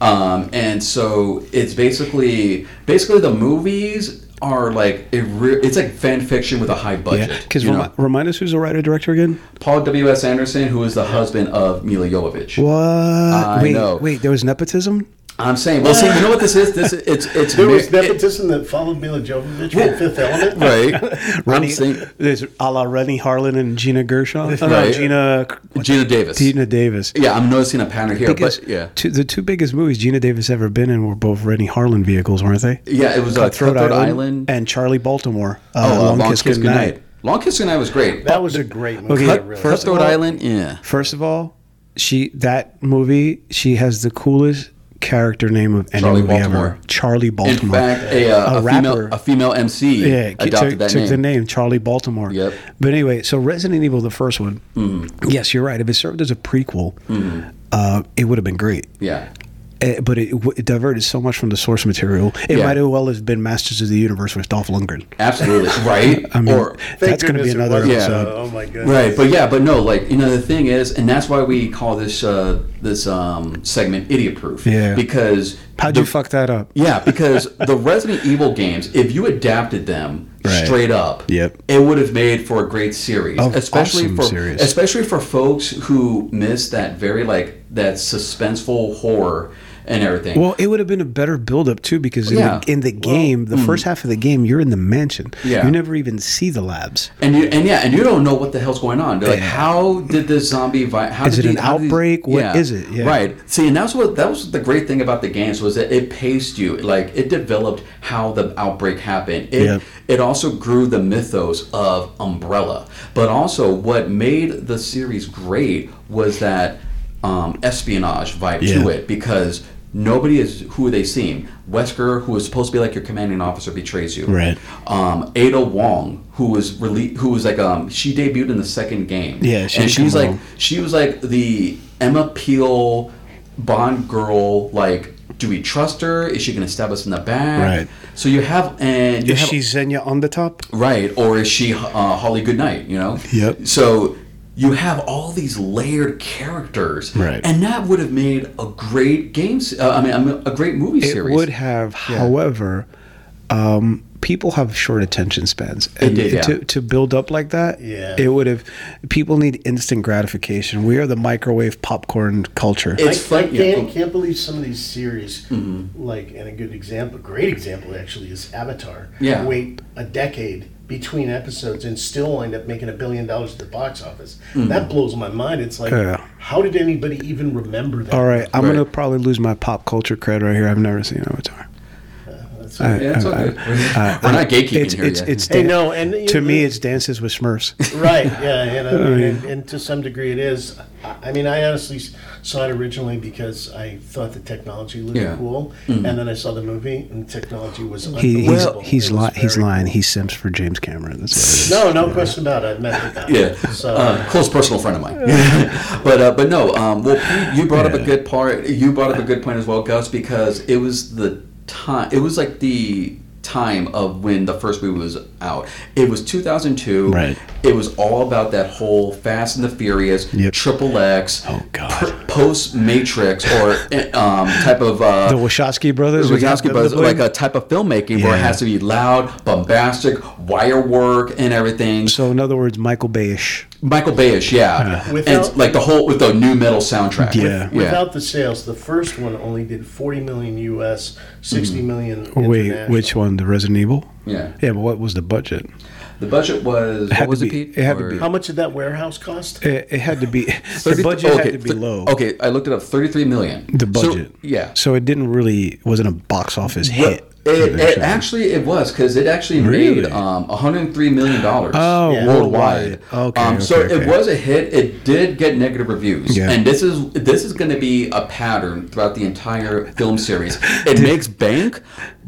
Um, and so it's basically basically the movies are like it re- it's like fan fiction with a high budget. Yeah. Because remind us who's the writer director again? Paul W S Anderson, who is the husband of Milla Jovovich. What? I wait, know. wait. There was nepotism. I'm saying, well, see, you know what this is? This is, it's it's There was mi- it- nepotism that followed Milla Jovovich from Fifth Element. right. I'm saying there's a la Renny Harlin and Gina Gershon. Oh, no, Right. Gina. Geena Davis. Geena Davis. Yeah, I'm noticing a pattern here, Because but yeah, two, the two biggest movies Geena Davis ever been in were both Renny Harlin vehicles, weren't they? yeah, it was uh, Cutthroat, Cutthroat Island, Island. and Charlie Baltimore. oh, Uh, uh, Long, Kiss, Goodnight. Long Kiss Goodnight was great. That was a great movie. Okay, I Cut- really first of Cutthroat all- Island, yeah. First of all, she that movie she has the coolest character name of any Charlie Baltimore. ever. Charlie In fact, a, uh, A a, female rapper. a female MC yeah, adopted took, that took name. the name Charlie Baltimore. Yep. But anyway, so Resident Evil, the first one. Mm-hmm. Yes, you're right. If it served as a prequel, uh, it would have been great. Yeah, Uh, but it, it diverted so much from the source material. It Yeah. might as well have been Masters of the Universe with Dolph Lundgren. absolutely. Right? I mean, or that's going to be another wasn't, episode. uh, oh my goodness. Right, but yeah, but no, like you know, the thing is, and that's why we call this uh, this um, segment idiot proof. Yeah. Because How'd the- you fuck that up? Yeah, because the Resident Evil games, if you adapted them Right. straight up, Yep. it would have made for a great series, Oh, especially awesome for series. especially for folks who miss that very like that suspenseful horror and everything. Well, it would have been a better build-up too, because in, Yeah. the, in the game, the first half of the game, you're in the mansion. Yeah. You never even see the labs. and you and yeah, and you don't know what the hell's going on. They're like, Yeah. how did this zombie? Vi- how Is did it an these- how did these- outbreak? What is it? Yeah. Right. See, and that's what that was the great thing about the games was that it paced you. Like it developed how the outbreak happened. It Yep. it also grew the mythos of Umbrella. But also, what made the series great was that um, espionage vibe to it because. Nobody is who they seem. Wesker, who is supposed to be like your commanding officer, betrays you. Right. Um, Ada Wong, who was rele- who was like um, she debuted in the second game. Yeah, she and she's like along. she was like the Emma Peel Bond girl. Like, do we trust her? Is she going to stab us in the back? Right. So you have and you Is have she Xenia Onatopp? right, or is she uh, Holly Goodnight? You know. Yep. So you have all these layered characters, Right. And that would have made a great game. Uh, I mean, a great movie It series. It would have. However, um, people have short attention spans, and did, yeah. to to build up like that, Yeah. it would have. People need instant gratification. We are the microwave popcorn culture. It's I, I fun- yeah, can't, go- can't believe some of these series, Mm-hmm. like, and a good example, great example actually, is Avatar. Yeah. Wait a decade between episodes and still wind up making a billion dollars at the box office. Mm-hmm. That blows my mind. It's like, Yeah. how did anybody even remember that? All right, I'm Right. gonna probably lose my pop culture cred right here. I've never seen Avatar. That's I- Yeah, it's I- all We're not gatekeeping it's, here it's, yet. It's Hey, dan- no, and you to know, me, it's dances with Smurfs. right, yeah, and, I mean, and, and to some degree it is. I- I mean, I honestly saw it originally because I thought the technology looked Yeah. cool, and then I saw the movie, and the technology was He, he's unbelievable. he's It was li- he's very lying. cool. He simps for James Cameron. That's what it is. No, no question about it. I met the guy. Yeah, So, uh, close personal friend of mine. but uh, but no, um, well, you brought up a good part. You brought up a good point as well, Gus, because it was the time. It was like the time of when the first movie was out. It was 2002. Right. It was all about that whole Fast and the Furious, Yep. Triple X, Oh, God. post Matrix or um, type of uh, The Wachowski brothers. the Wachowski brothers, to like a type of filmmaking where it has to be loud, bombastic, wire work, and everything. So in other words, Michael Bayish. Michael Bayish, yeah, and Without- like the whole with the new metal soundtrack. Yeah. Without the sales, the first one only did 40 million US, 60 mm-hmm. million oh, Wait, which one? The Resident Evil. yeah. Yeah, but what was the budget? The budget was had what was to it, Pete? it had to be. How much did that warehouse cost? It, it had to be. the budget okay, had to be th- low. Okay, I looked it up. Thirty-three million. The So, budget. yeah. So it didn't really wasn't a box office Well, hit. It, it actually it was because it actually made um, 103 million dollars Oh, Yeah. worldwide. Okay, um, so okay, it okay. was a hit. It did get negative reviews, Yeah. and this is this is going to be a pattern throughout the entire film series. It makes bank,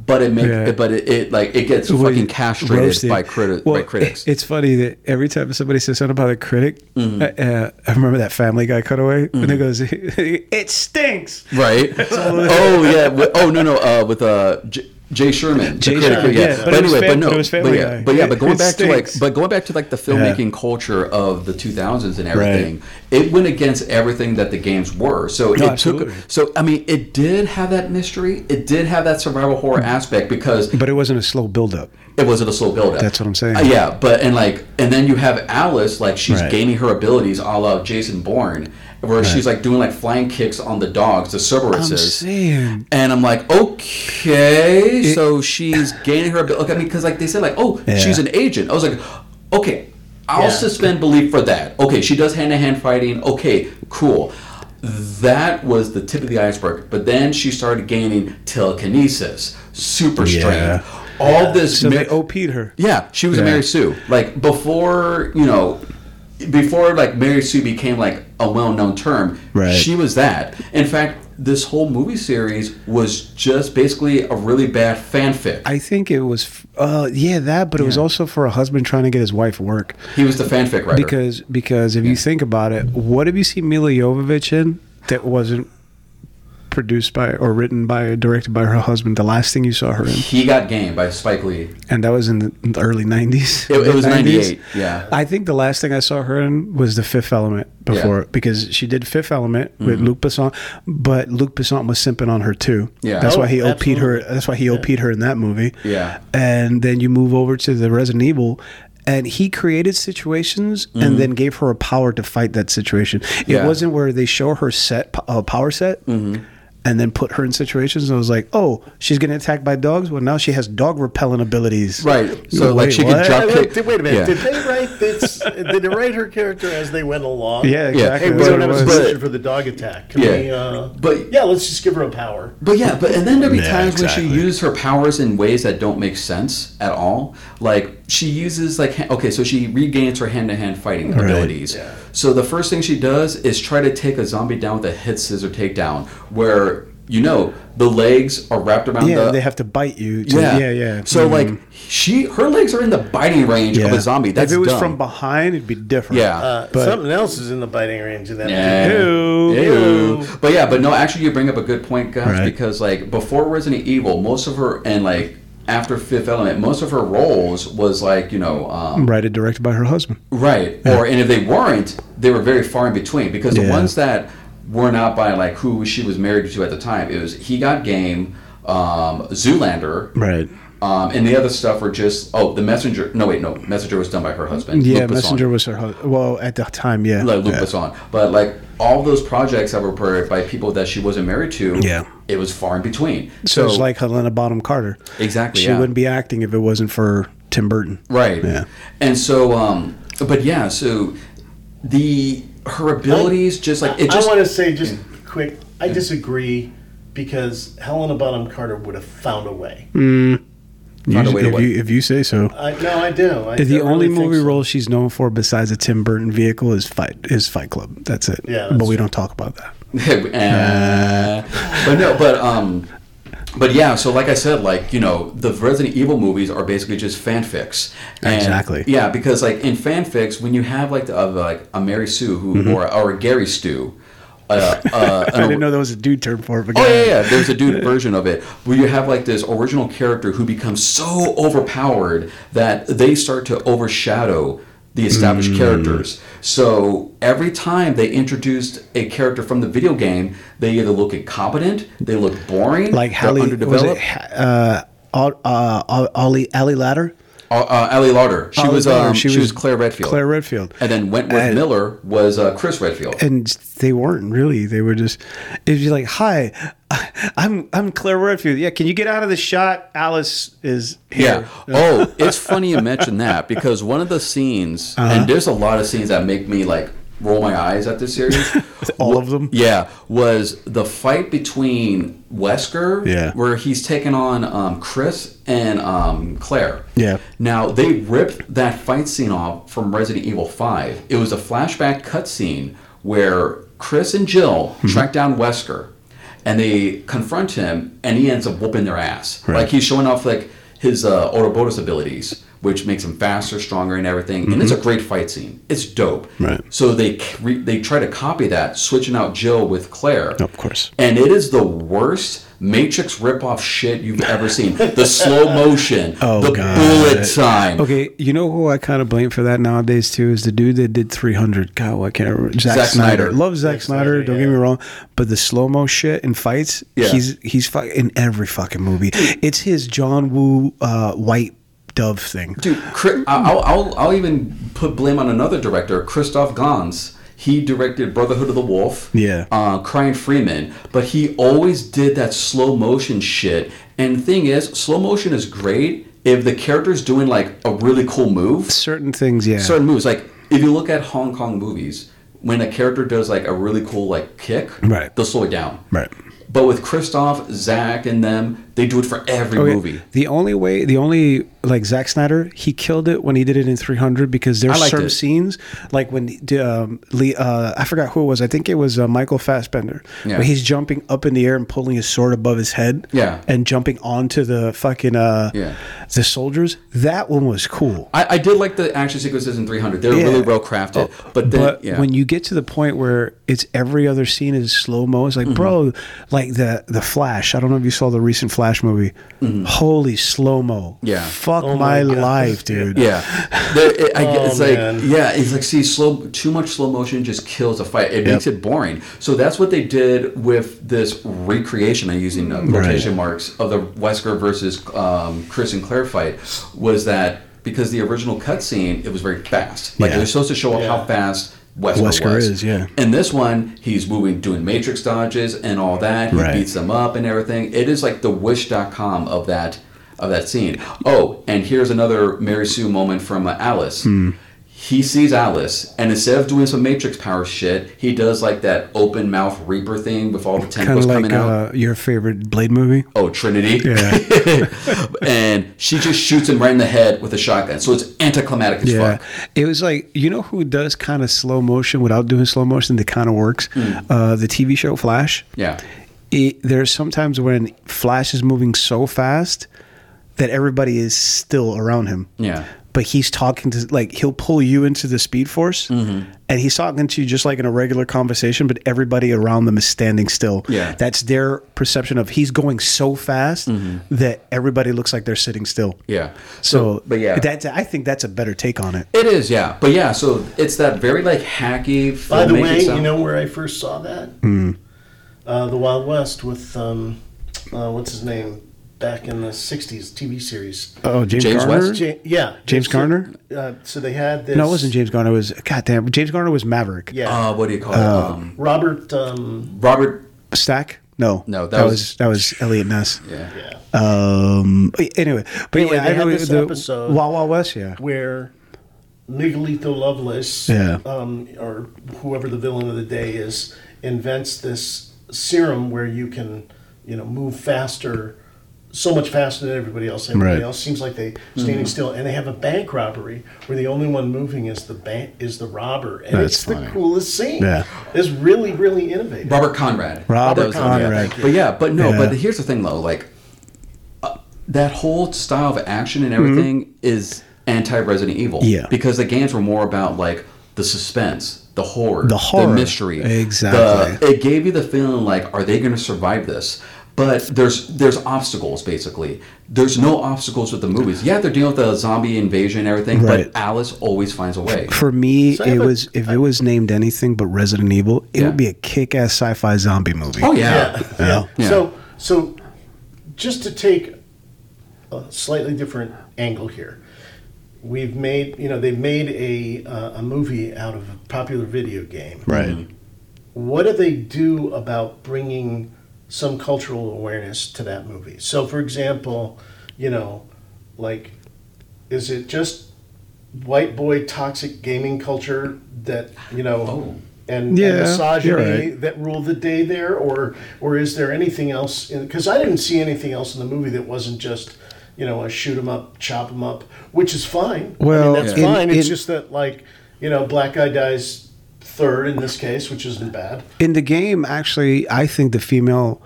but it makes Yeah. but it, it like it gets Well, fucking castrated roasted. by criti- Well, by critics. It's funny that every time somebody says something about a critic, Mm-hmm. uh, uh, I remember that Family Guy cutaway, and it goes, "It stinks." right? oh yeah. Oh no no. Uh, with uh. J- Jay Sherman, Jay critic, Sherman, yeah. yeah, But, but anyway, fam- but no, but but yeah, but yeah, but going It back to like, but going back to like the filmmaking culture of the 2000s and everything, Right. it went against everything that the games were. So No, it absolutely. took. So I mean, it did have that mystery. It did have that survival horror aspect because But it wasn't a slow build-up. it wasn't a slow build up. That's what I'm saying. Uh, yeah, but and like and then you have Alice like she's Right. gaining her abilities a la Jason Bourne, where she's like doing like flying kicks on the dogs, the Cerberuses. I'm saying. And I'm like, okay, so she's gaining her ability. I mean, because like they said, like, oh, Yeah. she's an agent. I was like, okay, I'll Yeah. suspend belief for that. Okay, she does hand to hand fighting. Okay, cool. That was the tip of the iceberg. But then she started gaining telekinesis, super Yeah. strength, all this. So they OP'd her. yeah, she was a Mary Sue. Like before, you know, before like Mary Sue became like a well-known term, Right. she was that. In fact, this whole movie series was just basically a really bad fanfic. I think it was, uh, yeah, that, but it was also for a husband trying to get his wife work. he was the fanfic writer. Because because if you think about it, what have you seen Milla Jovovich in that wasn't produced by or written by or directed by her husband? The last thing you saw her in, he got game by Spike Lee. and that was in the, early '90s. It, it was mid-90s. '98. Yeah. I think the last thing I saw her in was The Fifth Element before because she did Fifth Element with Mm-hmm. Luc Besson, but Luc Besson was simping on her too. Yeah. that's Oh, why he OP'd her. That's why he OP'd her in that movie. Yeah. and then you move over to the Resident Evil. And he created situations and then gave her a power to fight that situation. It Mm-hmm. Yeah. wasn't where they show her set uh, power set, Mm-hmm. And then put her in situations. And I was like, oh, she's getting attacked by dogs. Well, now she has dog repellent abilities. Right. So, like, she what? can drop Wait, kick. wait a minute. Yeah. Did they write this? did they write her character as they went along? Yeah, exactly. Hey, we don't have a was. solution for the dog attack. Can Yeah. we, uh, But- yeah, let's just give her a power. But yeah, but and then there'll be Yeah, times when she uses her powers in ways that don't make sense at all. Like she uses like okay, so she regains her hand-to-hand fighting Right. abilities. Yeah. So the first thing she does is try to take a zombie down with a head scissor takedown, where you know the legs are wrapped around Yeah, the they have to bite you. To, yeah yeah, yeah. So Mhm. like she her legs are in the biting range of a zombie. That's if it was dumb. from behind, it'd be different. yeah. Uh, But- something else is in the biting range of that. Yeah. Ew. Ew. But yeah, but no, actually, you bring up a good point, guys, Right. because like before Resident Evil, most of her and like after Fifth Element, most of her roles was like you know um, Right, directed by her husband. right, or and if they weren't, they were very far in between because the Yeah. ones that were not by like who she was married to at the time, it was He Got Game, um, Zoolander. Right. Um, and the other stuff were just oh the messenger no wait no messenger was done by her husband Yeah, Luc Besson. Messenger was her husband. Well, at the time, yeah. like Luc yeah. Besson. But like all those projects that were per- by people that she wasn't married to, Yeah. it was far in between. So, it's like Helena Bonham Carter. exactly, She yeah. wouldn't be acting if it wasn't for Tim Burton. right. Yeah. And so, um, but yeah, so the her abilities just like it I just want to say just quick. I disagree because Helena Bonham Carter would have found a way. Found a You- way to if, what? you, if you say so. I, no, I do. I, the I only really movie so. role she's known for besides a Tim Burton vehicle is Fight is Fight Club. That's it. Yeah, but we true. don't talk about that. Uh, but no, but um, but yeah. So like I said, like you know, the Resident Evil movies are basically just fanfics. And, Exactly. Yeah, because like in fanfics, when you have like the uh, like a Mary Sue who Mm-hmm. or or a Gary Stu. Uh, uh, I didn't know there was a dude term for it. But Oh yeah, yeah. There's a dude version of it where you have like this original character who becomes so overpowered that they start to overshadow the established Mm. characters. So every time they introduced a character from the video game, they either look incompetent, they look boring, Like Hallie was underdeveloped. it uh, Al- uh, Ollie Ali Larter? Uh, uh, Ali Larter, she Ali was um, she she, was was Claire Redfield. Claire Redfield. and then Wentworth And- Miller was uh, Chris Redfield. and they weren't really. They were just. It'd be like, "Hi, I'm I'm Claire Redfield. Yeah, can you get out of the shot? Alice is here. Yeah. Oh, it's funny you mentioned that because one of the scenes, Uh-huh. and there's a lot of scenes that make me like roll my eyes at this series. All of them? Yeah, was the fight between Wesker, Yeah. where he's taking on um, Chris and um, Claire. Yeah. Now they ripped that fight scene off from Resident Evil Five. It was a flashback cutscene where Chris and Jill Mm-hmm. track down Wesker, and they confront him, and he ends up whooping their ass. Right. Like he's showing off like his uh, Ouroboros abilities, which makes him faster, stronger, and everything. And it's a great fight scene. It's dope. Mm-hmm. Right. So they they try to copy that, switching out Jill with Claire. Of course. And it is the worst Matrix ripoff shit you've ever seen. The slow motion, Oh, the God. bullet time. Okay, you know who I kind of blame for that nowadays too is the dude that did 300. God, what can't I remember? Zack, Zack Snyder. Snyder. Love Zack, Zack Snyder. Snyder, Don't yeah. get me wrong, but the slow mo shit in fights, Yeah. he's he's fu- in every fucking movie. It's his John Woo uh, white dove thing. Dude, I'll, I'll, I'll even put blame on another director, Christophe Gans. He directed Brotherhood of the Wolf, Yeah. uh, Crying Freeman, but he always did that slow motion shit. And the thing is, slow motion is great if the character's doing like a really cool move. Certain things, yeah. certain moves. Like if you look at Hong Kong movies, when a character does like a really cool like kick, Right. they'll slow it down. Right. But with Christophe, Zack, and them, they do it for every Okay, movie. The only way, the only like Zack Snyder, he killed it when he did it in 300 because there's certain it. scenes like when um, Lee, uh, I forgot who it was. I think it was uh, Michael Fassbender. Yeah. Where he's jumping up in the air and pulling his sword above his head. Yeah. And jumping onto the fucking uh, Yeah. the soldiers. That one was cool. I, I did like the action sequences in 300. They're Yeah. really well crafted. but then, but yeah. when you get to the point where it's every other scene is slow mo, it's like, Mm-hmm. bro, like the the Flash. I don't know if you saw the recent Flash movie. Holy slow mo. Yeah. Fuck Oh my, my life, dude. yeah, The- it- I- Oh, it's like man. yeah, it's like see, slow too much slow motion just kills a fight. It makes it boring. So that's what they did with this recreation. I'm using uh, quotation marks of the Wesker versus um, Chris and Claire fight. Was that because the original cutscene it was very fast. Like Yeah. it was supposed to show off Yeah. how fast Wesker, Wesker was. is, yeah. In this one, he's moving, doing matrix dodges and all that. He Right. beats them up and everything. It is like the wish.com of that of that scene. Oh, and here's another Mary Sue moment from uh, Alice. Hmm. He sees Alice, and instead of doing some Matrix power shit, he does like that open mouth Reaper thing with all the tentacles like coming out. uh, your favorite Blade movie. Oh, Trinity. Yeah. and she just shoots him right in the head with a shotgun. So it's anticlimactic as Yeah, fuck. it was like you know who does kind of slow motion without doing slow motion that kind of works. Hmm. Uh, the TV show Flash. Yeah. It, there's sometimes when Flash is moving so fast that everybody is still around him. Yeah. But he's talking to like he'll pull you into the Speed Force, Mm-hmm. and he's talking to you just like in a regular conversation. But everybody around them is standing still. Yeah. that's their perception of he's going so fast that everybody looks like they're sitting still. Mm-hmm. Yeah. So, but yeah. that's I think that's a better take on it. It is, yeah. But yeah, so it's that very like hacky By the way, style. you know where I first saw that? Hmm. Uh, the Wild West with um, uh, what's his name back in the '60s TV series. Oh, James, James Garner. West? Ja- yeah, James so- Garner? Uh, so they had this. No, it wasn't James Garner. It was goddamn. James Garner was Maverick. Yeah, uh, what do you call Oh. it? Um, Robert. Um, Robert. Stack. No, No, that that, was- was, that was Eliot Ness. Yeah. yeah, Um. Anyway, but Anyway, yeah, they I know had this the episode- Wild Wild West. Yeah. where Miguelito Loveless, Yeah. um, or whoever the villain of the day is, invents this serum where you can, you know, move faster, so much faster than everybody else. Everybody Right. else seems like they standing still, and they have a bank robbery where the only one moving is the bank is the robber, and That's it's funny. the coolest scene. Yeah. it's really really innovative. Robert Conrad. Robert That was the- Conrad. But yeah, but no, Yeah. but here's the thing though, like uh, that whole style of action and everything is anti-Resident Evil. Mm-hmm. Yeah. Because the games were more about like the suspense, the horror, The horror. the mystery. Exactly. The- it gave you the feeling like, are they going to survive this? But there's there's obstacles basically. There's no obstacles with the movies. Yeah, they're dealing with the zombie invasion and everything, Right. but Alice always finds a way. For me, So it have a- was if it was named anything but Resident Evil, it Yeah. would be a kick-ass sci-fi zombie movie. Oh yeah. yeah, Yeah. Yeah. So, so just to take a slightly different angle here, we've made you know they've made a uh, a movie out of a popular video game. Right. What do they do about bringing some cultural awareness to that movie? So, for example, you know, like, is it just white boy toxic gaming culture that you know? Oh. And, Yeah, and misogyny right. that rule the day there, or or is there anything else? Because I didn't see anything else in the movie that wasn't just, you know, a shoot 'em up, chop 'em up, which is fine. I Well, mean, that's in- fine. it's in- just that like, you know, black guy dies third in this case, which isn't bad. In the game, actually, I think the female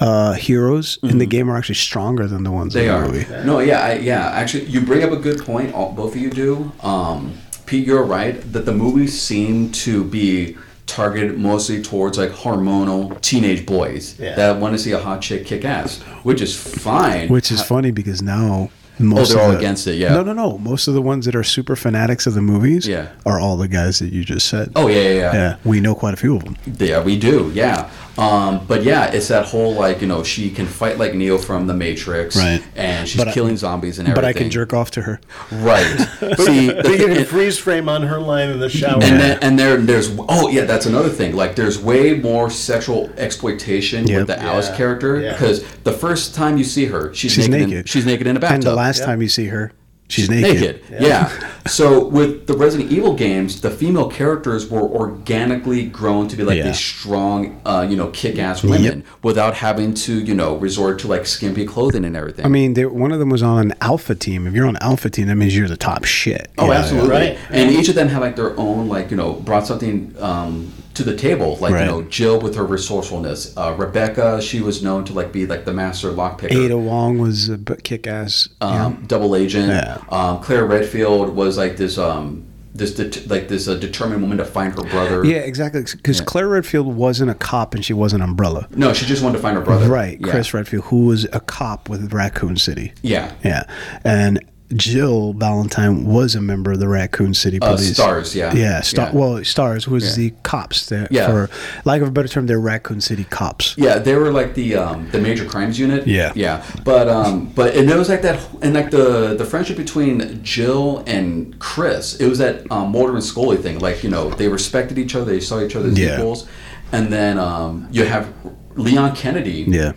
uh, heroes in the game are actually stronger than the ones Mm-hmm. They in the are. movie. No, yeah, I, yeah. Actually, you bring up a good point. All, both of you do. Um, Pete, you're right that the movies seem to be targeted mostly towards like hormonal teenage boys Yeah. that want to see a hot chick kick ass, which is fine. Which is funny because now most they're of all the- against it, yeah. No, no, no. Most of the ones that are super fanatics of the movies Yeah. are all the guys that you just said. Oh yeah, yeah, yeah. yeah. We know quite a few of them. Yeah, we do. Yeah. Um, but yeah, it's that whole like you know she can fight like Neo from the Matrix, Right. And she's But I- killing zombies and everything. But I can jerk off to her. Right. See, the They get thing- a freeze frame on her line in the shower. And then, and there, there's oh yeah, that's another thing. Like there's way more sexual exploitation Yep. with the Alice Yeah, character yeah. because the first time you see her, she's, She's naked. naked. In, she's naked in a bathtub. And the last Yep. time you see her, she's naked. naked. Yeah. so with the Resident Evil games, the female characters were organically grown to be like Yeah. these strong, uh, you know, kick-ass women without having to, you know, resort to like skimpy clothing and everything. I mean, they, one of them was on an alpha team. If you're on alpha team, that means you're the top shit. Oh, Yeah, absolutely. Right. And each of them had like their own, like you know, brought something um, to the table. Like Right. you know, Jill with her resourcefulness. Uh, Rebecca, she was known to like be like the master lockpicker. Ada Wong was a kick ass. um, double agent. Yeah. Um, Claire Redfield was like this, um, this det- like this uh, determined woman to find her brother. yeah, exactly. Because Yeah. Claire Redfield wasn't a cop and she wasn't Umbrella. No, she just wanted to find her brother. Right. Chris Redfield, who was a cop with Raccoon City. Yeah. Yeah, and Jill Valentine was a member of the Raccoon City Uh, Police. Stars, yeah. Yeah, Star. Yeah. Well, Stars was Yeah. the cops. That, Yeah. For lack of a better term, they're Raccoon City cops. Yeah, they were like the um, the major crimes unit. Yeah. yeah. But um, but and it was like that, and like the the friendship between Jill and Chris. It was that um, Mulder and Scully thing. Like you know, they respected each other. They saw each other as Yeah. equals. And then um, you have Leon Kennedy. Yeah.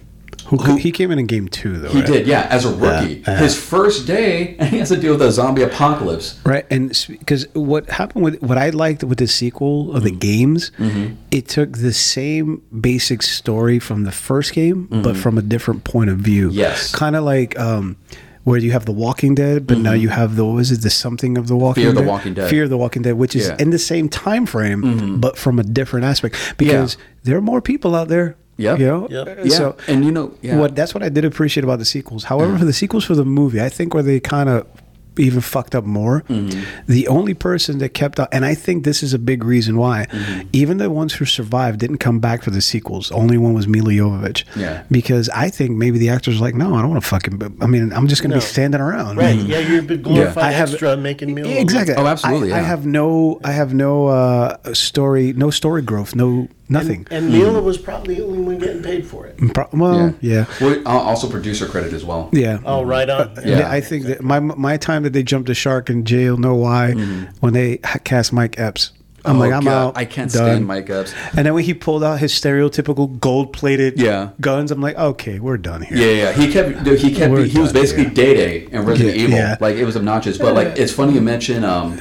Who, he came in in game two though. He right? did, yeah, as a rookie. yeah. His first day, and he has to deal with a zombie apocalypse. Right, and because what happened with what I liked with the sequel of the Mm-hmm. games, it took the same basic story from the first game, but from a different point of view. Mm-hmm. Yes. kind of like um, where you have the Walking Dead, but now you have the what is it the something of the Walking Mm-hmm. Fear the Walking Dead. Fear of the Walking Dead, which is Yeah. Mm-hmm. in the same time frame, but from a different aspect because there are more people out there. Yep. You know? Yep. Yeah, So and you know, yeah. what that's what I did appreciate about the sequels. However, for the sequels for the movie, I think where they kind of even fucked up more, Mm-hmm. the only person that kept out, and I think this is a big reason why, Mm-hmm. even the ones who survived didn't come back for the sequels. Only one was Milla Jovovich. Yeah. Because I think maybe the actors were like, no, I don't want to fucking. I mean, I'm just going to No. be standing around. Right. Yeah, you're a big glorified I have- extra making meals. Yeah, Exactly. Oh, absolutely, I, I have no. I have no uh, story. No story growth. No nothing. And Milla was probably the only one getting paid for it. Pro- well, yeah. Well, uh, also producer credit as well. Yeah. Oh, right on. Yeah. Yeah, I think that my my time that they jumped the shark in jail, know why? When they cast Mike Epps, I'm Mm-hmm. Oh, like, I'm God, out. I can't done. stand Mike Epps. And then when he pulled out his stereotypical gold plated Yeah. guns, I'm like, okay, we're done here. Yeah, yeah. He kept. dude, He kept. We're he was basically here. Day Day and Resident Yeah, Evil. yeah. Like it was obnoxious, but like it's funny you mention um,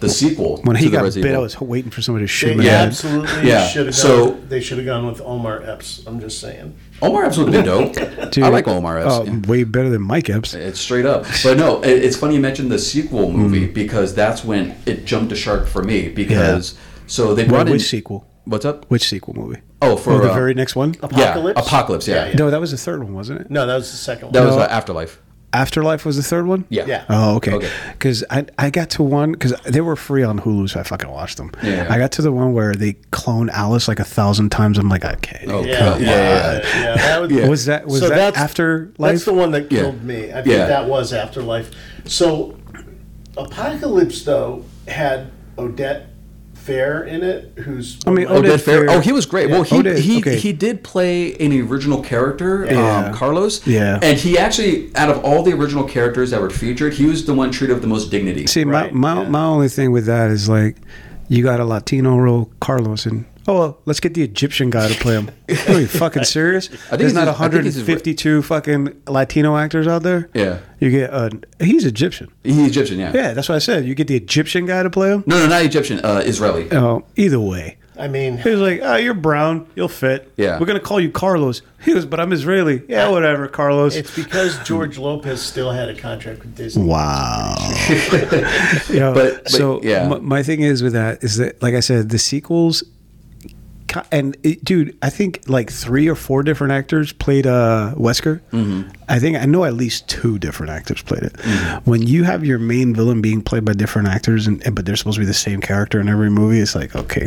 the sequel When he to got Resident bit, I was waiting for somebody to shoot They me. Yeah. absolutely Yeah. should have gone. So- they should have gone with Omar Epps. I'm just saying. Omar Epps would have been dope. I like Omar Epps. Oh, yeah. way better than Mike Epps. It's straight up. But no, it, it's funny you mentioned the sequel movie Mm. because that's when it jumped the shark for me because so they brought Wait, in which sequel? What's up? Which sequel movie? Oh, for oh, the uh, very next one. Apocalypse. Yeah, Apocalypse. Yeah, Yeah, yeah. No, that was the third one, wasn't it? No, that was the second that one. was uh, Afterlife. Afterlife was the third one. Yeah. Yeah. Oh, okay. Okay. Because I, I got to one because they were free on Hulu, so I fucking watched them. Yeah. I got to the one where they clone Alice like a thousand times. I'm like, okay. Oh, Yeah, God. yeah, yeah, yeah. That was, Was that was So that that's- Afterlife? That's the one that Yeah. killed me. I think Yeah. that was Afterlife. So, Apocalypse though had Oded Fehr in it, who's I mean, one of Oded Oded Fehr. Fehr- Oh, he was great. Well, he Oded, he, okay. he did play an original character, Yeah. um, Carlos. Yeah. And he actually, out of all the original characters that were featured, he was the one treated with the most dignity. See, Right, my my, yeah. my only thing with that is like, you got a Latino role, Carlos, and oh well, let's get the Egyptian guy to play him. Are you fucking serious? I think There's not his- I think 152 fucking Latino actors out there. Yeah. You get uh, he's Egyptian. He's Egyptian, yeah. Yeah, that's what I said. You get the Egyptian guy to play him. No, no, not Egyptian. Uh, Israeli. Oh, either way. I mean, He was like, "Oh, you're brown. You'll fit. Yeah. we're gonna call you Carlos." He goes, "But I'm Israeli. Yeah, whatever, Carlos." it's because George Lopez still had a contract with Disney. Wow. yeah. But- but, so yeah. my, my thing is with that is that, like I said, the sequels, ki- and it, dude, I think like three or four different actors played uh, Wesker. Mm-hmm. I think I know at least two different actors played it. Mm-hmm. When you have your main villain being played by different actors, and, and but they're supposed to be the same character in every movie, it's like okay,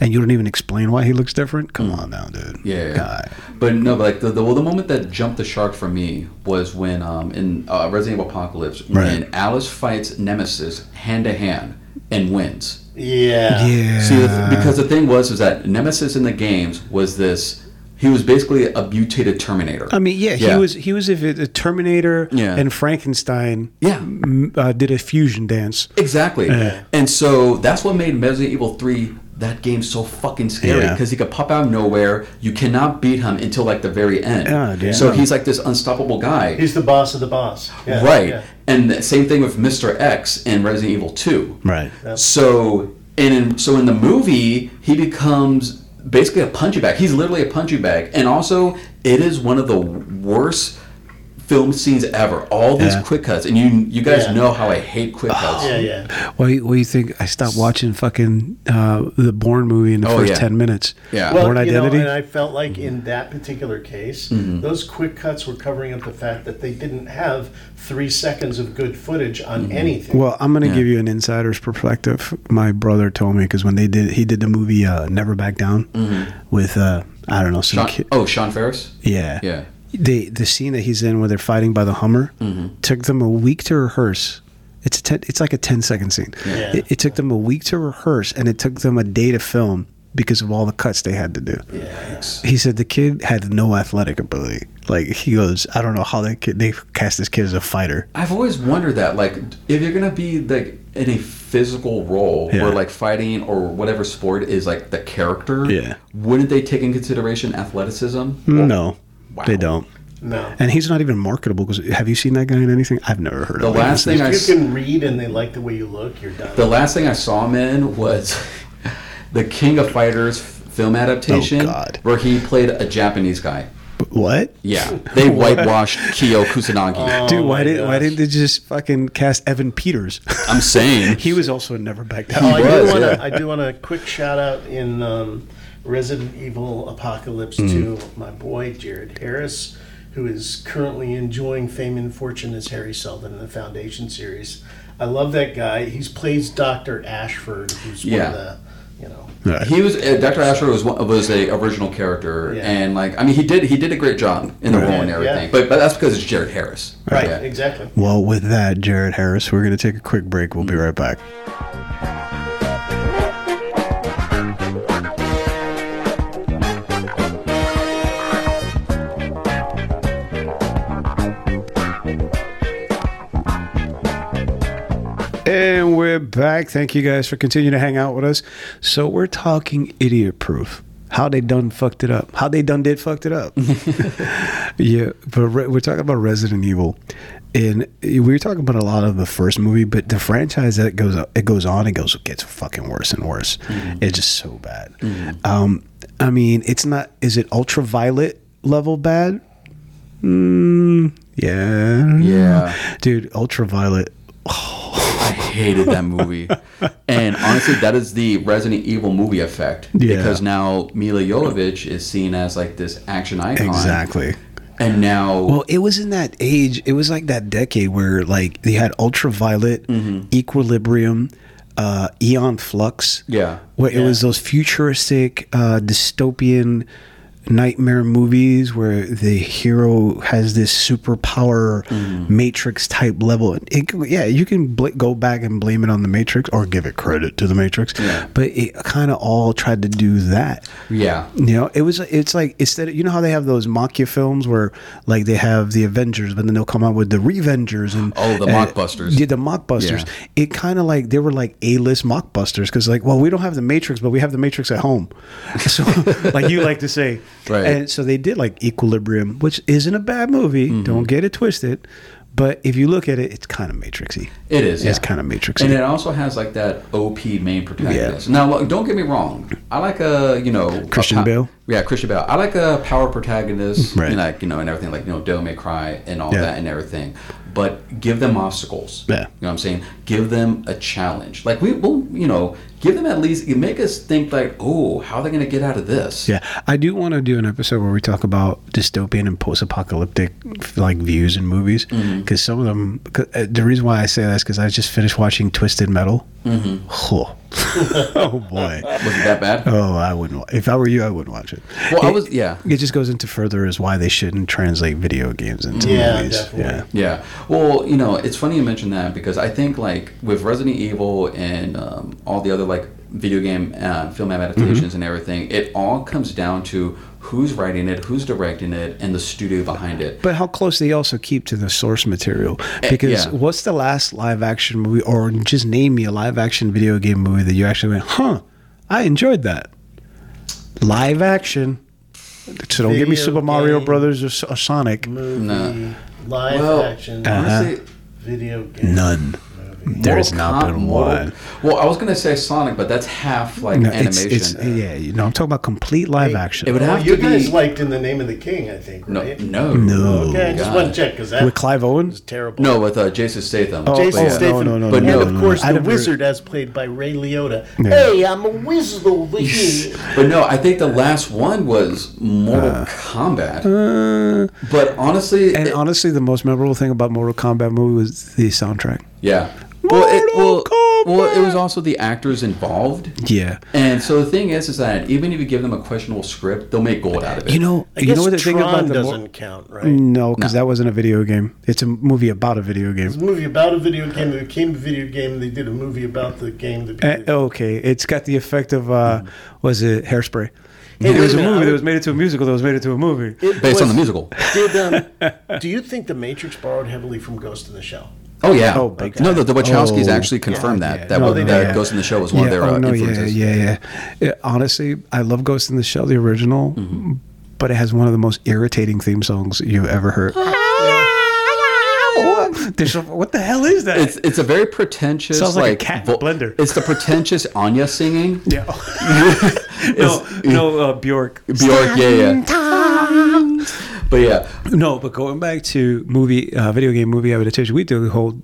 and you don't even explain why he looks different. Come on now, dude. Yeah, God. but no, but like the, the well, the moment that jumped the shark for me was when um in uh, Resident Evil Apocalypse when Right. Alice fights Nemesis hand to hand and wins. Yeah. Yeah. See, the th- because the thing was is that Nemesis in the games was this. He was basically a mutated Terminator. I mean, yeah, he was he was if a Terminator Yeah. and Frankenstein Yeah. m- uh, did a fusion dance. Exactly. And so that's what made Resident Evil 3 that game so fucking scary Yeah. because he could pop out of nowhere. You cannot beat him until like the very end. Yeah, dude. So he's like this unstoppable guy. He's the boss of the boss. Yeah, right. yeah. And the same thing with Mr. X in Resident Evil 2. Right. So and in, so in the movie he becomes basically a punchy bag. He's literally a punchy bag. And also it is one of the worst film scenes ever. All these Yeah. quick cuts and you you guys Yeah. know how I hate quick cuts. Yeah, yeah. Why? What do you think? I stopped watching fucking uh, the Bourne movie in the Oh, first yeah. ten minutes. Yeah. Well, Bourne you know, Identity. and I felt like in that particular case, Mm-hmm. those quick cuts were covering up the fact that they didn't have three seconds of good footage on Mm-hmm. anything. well, I'm gonna Yeah. give you an insider's perspective. My brother told me because when they did, he did the movie uh, Never Back Down with uh, I don't know some Sean, kid. oh, Sean Faris? Yeah. Yeah. The the scene that he's in where they're fighting by the Hummer Mm-hmm. took them a week to rehearse. It's a ten, it's like a 10 second scene. Yeah. It, it took them a week to rehearse, and it took them a day to film because of all the cuts they had to do. He said the kid had no athletic ability. Like he goes, I don't know how that kid they cast this kid as a fighter. I've always wondered that, like, if you're gonna be like in a physical role Yeah. where like fighting or whatever sport is like the character, Yeah. wouldn't they take in consideration athleticism? no, Wow. they don't. No. And he's not even marketable. Because have you seen that guy in anything? I've never heard The of him. The last thing I If s- you can read and they like the way you look, you're done. The last thing I saw him in was the King of Fighters film adaptation, Oh, God. where he played a Japanese guy. What? Yeah, they whitewashed Kyo Kusanagi. Oh Dude, why my did why gosh. didn't they just fucking cast Evan Peters? I'm saying he was also in Never Back Down. Oh, I was, do want yeah. to. I do want a quick shout out in um, Resident Evil Apocalypse Mm. 2. My boy Jared Harris, who is currently enjoying fame and fortune as Hari Seldon in the Foundation series. I love that guy. He's plays Doctor Ashford, who's one Yeah. of the, you know. Right. he was uh, Dr. Ashford was one, was a original character, Yeah. and like I mean he did he did a great job in the Right. role and everything, yeah. but but that's because it's Jared Harris, Right, Yeah. exactly. Well, with that, Jared Harris, we're going to take a quick break. We'll be right back. Back. Thank you guys for continuing to hang out with us. So we're talking idiot proof. How they done fucked it up. How they done did fucked it up. yeah, but re- we're talking about Resident Evil, and we were talking about a lot of the first movie, but the franchise that goes it goes on, it goes it gets fucking worse and worse. It's just so bad. Um, I mean, it's not. Is it ultraviolet level bad? Mm, yeah, Yeah. dude. Ultraviolet. I hated that movie. and honestly, that is the Resident Evil movie effect. Yeah. Because now Milla Jovovich is seen as like this action icon. Exactly. And now, Well, it was in that age. It was like that decade where like they had ultraviolet, equilibrium, uh, Aeon Flux. Yeah. where it was those futuristic, uh, dystopian nightmare movies where the hero has this superpower mm-hmm. matrix type level it, yeah you can bl- go back and blame it on the matrix or give it credit to the matrix Yeah. but it kind of all tried to do that yeah. you know, it was. It's like instead, of, you know how they have those Makia films where like they have the Avengers, but then they'll come out with the Revengers and Oh, the and- mockbusters. Yeah, the mockbusters. Yeah. It kind of like they were like A list mockbusters because like, well, we don't have the Matrix, but we have the Matrix at home. So, like you like to say, Right. And so they did like Equilibrium, which isn't a bad movie. Mm-hmm. Don't get it twisted. But if you look at it, it's kind of Matrixy. It is. It's yeah. kind of Matrixy. And it also has like that OP main protagonist. Now, look, don't get me wrong. I like a you know Christian pow- Bale? Yeah, Christian Bale. I like a power protagonist. Right. And like you know and everything like you know Devil May Cry and all Yeah. that and everything. But give them obstacles. Yeah. You know what I'm saying? Give them a challenge. Like we will you know give them at least you make us think like oh how are they going to get out of this? Yeah, I do want to do an episode where we talk about dystopian and post-apocalyptic like views in movies Mm-hmm. because some of them. 'cause, uh, the reason why I say that is because I just finished watching Twisted Metal. Mm-hmm. Oh. oh boy. Was it that bad? Oh, I wouldn't. wa- If I were you, I wouldn't watch it. Well, I was- yeah. It just goes into further as why they shouldn't translate video games into Yeah, movies. definitely. Yeah. Yeah. Well, you know, it's funny you mention that because I think like with Resident Evil and um, all the other like video game uh, film adaptations Mm-hmm. and everything, it all comes down to who's writing it, who's directing it, and the studio behind it. But how close they also keep to the source material? Because yeah. what's the last live action movie, or just name me a live action video game movie that you actually went, huh? I enjoyed that. Live action. So don't give me Super Mario. Brothers or, or Sonic. Movie, No. live Well, action, Uh-huh. Video game. None. There's Mortal not Com- been one. Well, I was gonna say Sonic, but that's half like No, it's, animation. it's yeah. You know, I'm talking about complete live Hey, action it would Well, have you to guys be liked In the Name of the King, I think, no, right? no, No. Okay, I just God. want to check because that with Clive Owen. was terrible. no, with uh, Jason Statham. Oh, Jason oh, yeah. Statham. no, no, no, But and no, of no, course, I the never- wizard, as played by Ray Liotta. Yeah. Hey, I'm a wizard over here. But no, I think the last one was Mortal Kombat. Uh, but honestly, and it- honestly, the most memorable thing about Mortal Kombat movie was the soundtrack. Yeah. Well, it, well, Well, it was also the actors involved. Yeah. And so the thing is, is that even if you give them a questionable script, they'll make gold out of it. You know, I you guess know what the Tron thing about the doesn't more, count, right? no, because that wasn't a video game. It's a movie about a video game. It's a movie about a video game that became a video game. They did a movie about the game that Uh, became. okay, it's got the effect of uh, was it Hairspray? Hey, it was a a minute, movie I that would- was made into a musical that was made into a movie. It based on the musical. Did um, do you think The Matrix borrowed heavily from Ghost in the Shell? Oh yeah. Oh, big no, the, the Wachowskis Oh, actually confirmed yeah, that yeah. that No, was, they that did. Ghost in the Shell was one of their oh, uh, no, yeah, influences. yeah, yeah, yeah. Honestly, I love Ghost in the Shell, the original, Mm-hmm. but it has one of the most irritating theme songs you've ever heard. What the hell is that? It's it's a very pretentious. Sounds like a cat in a blender. It's the pretentious Anya singing. yeah. no, no, uh, Bjork. Bjork, yeah, yeah. But yeah, No, but going back to movie, uh, video game movie adaptation, we did a whole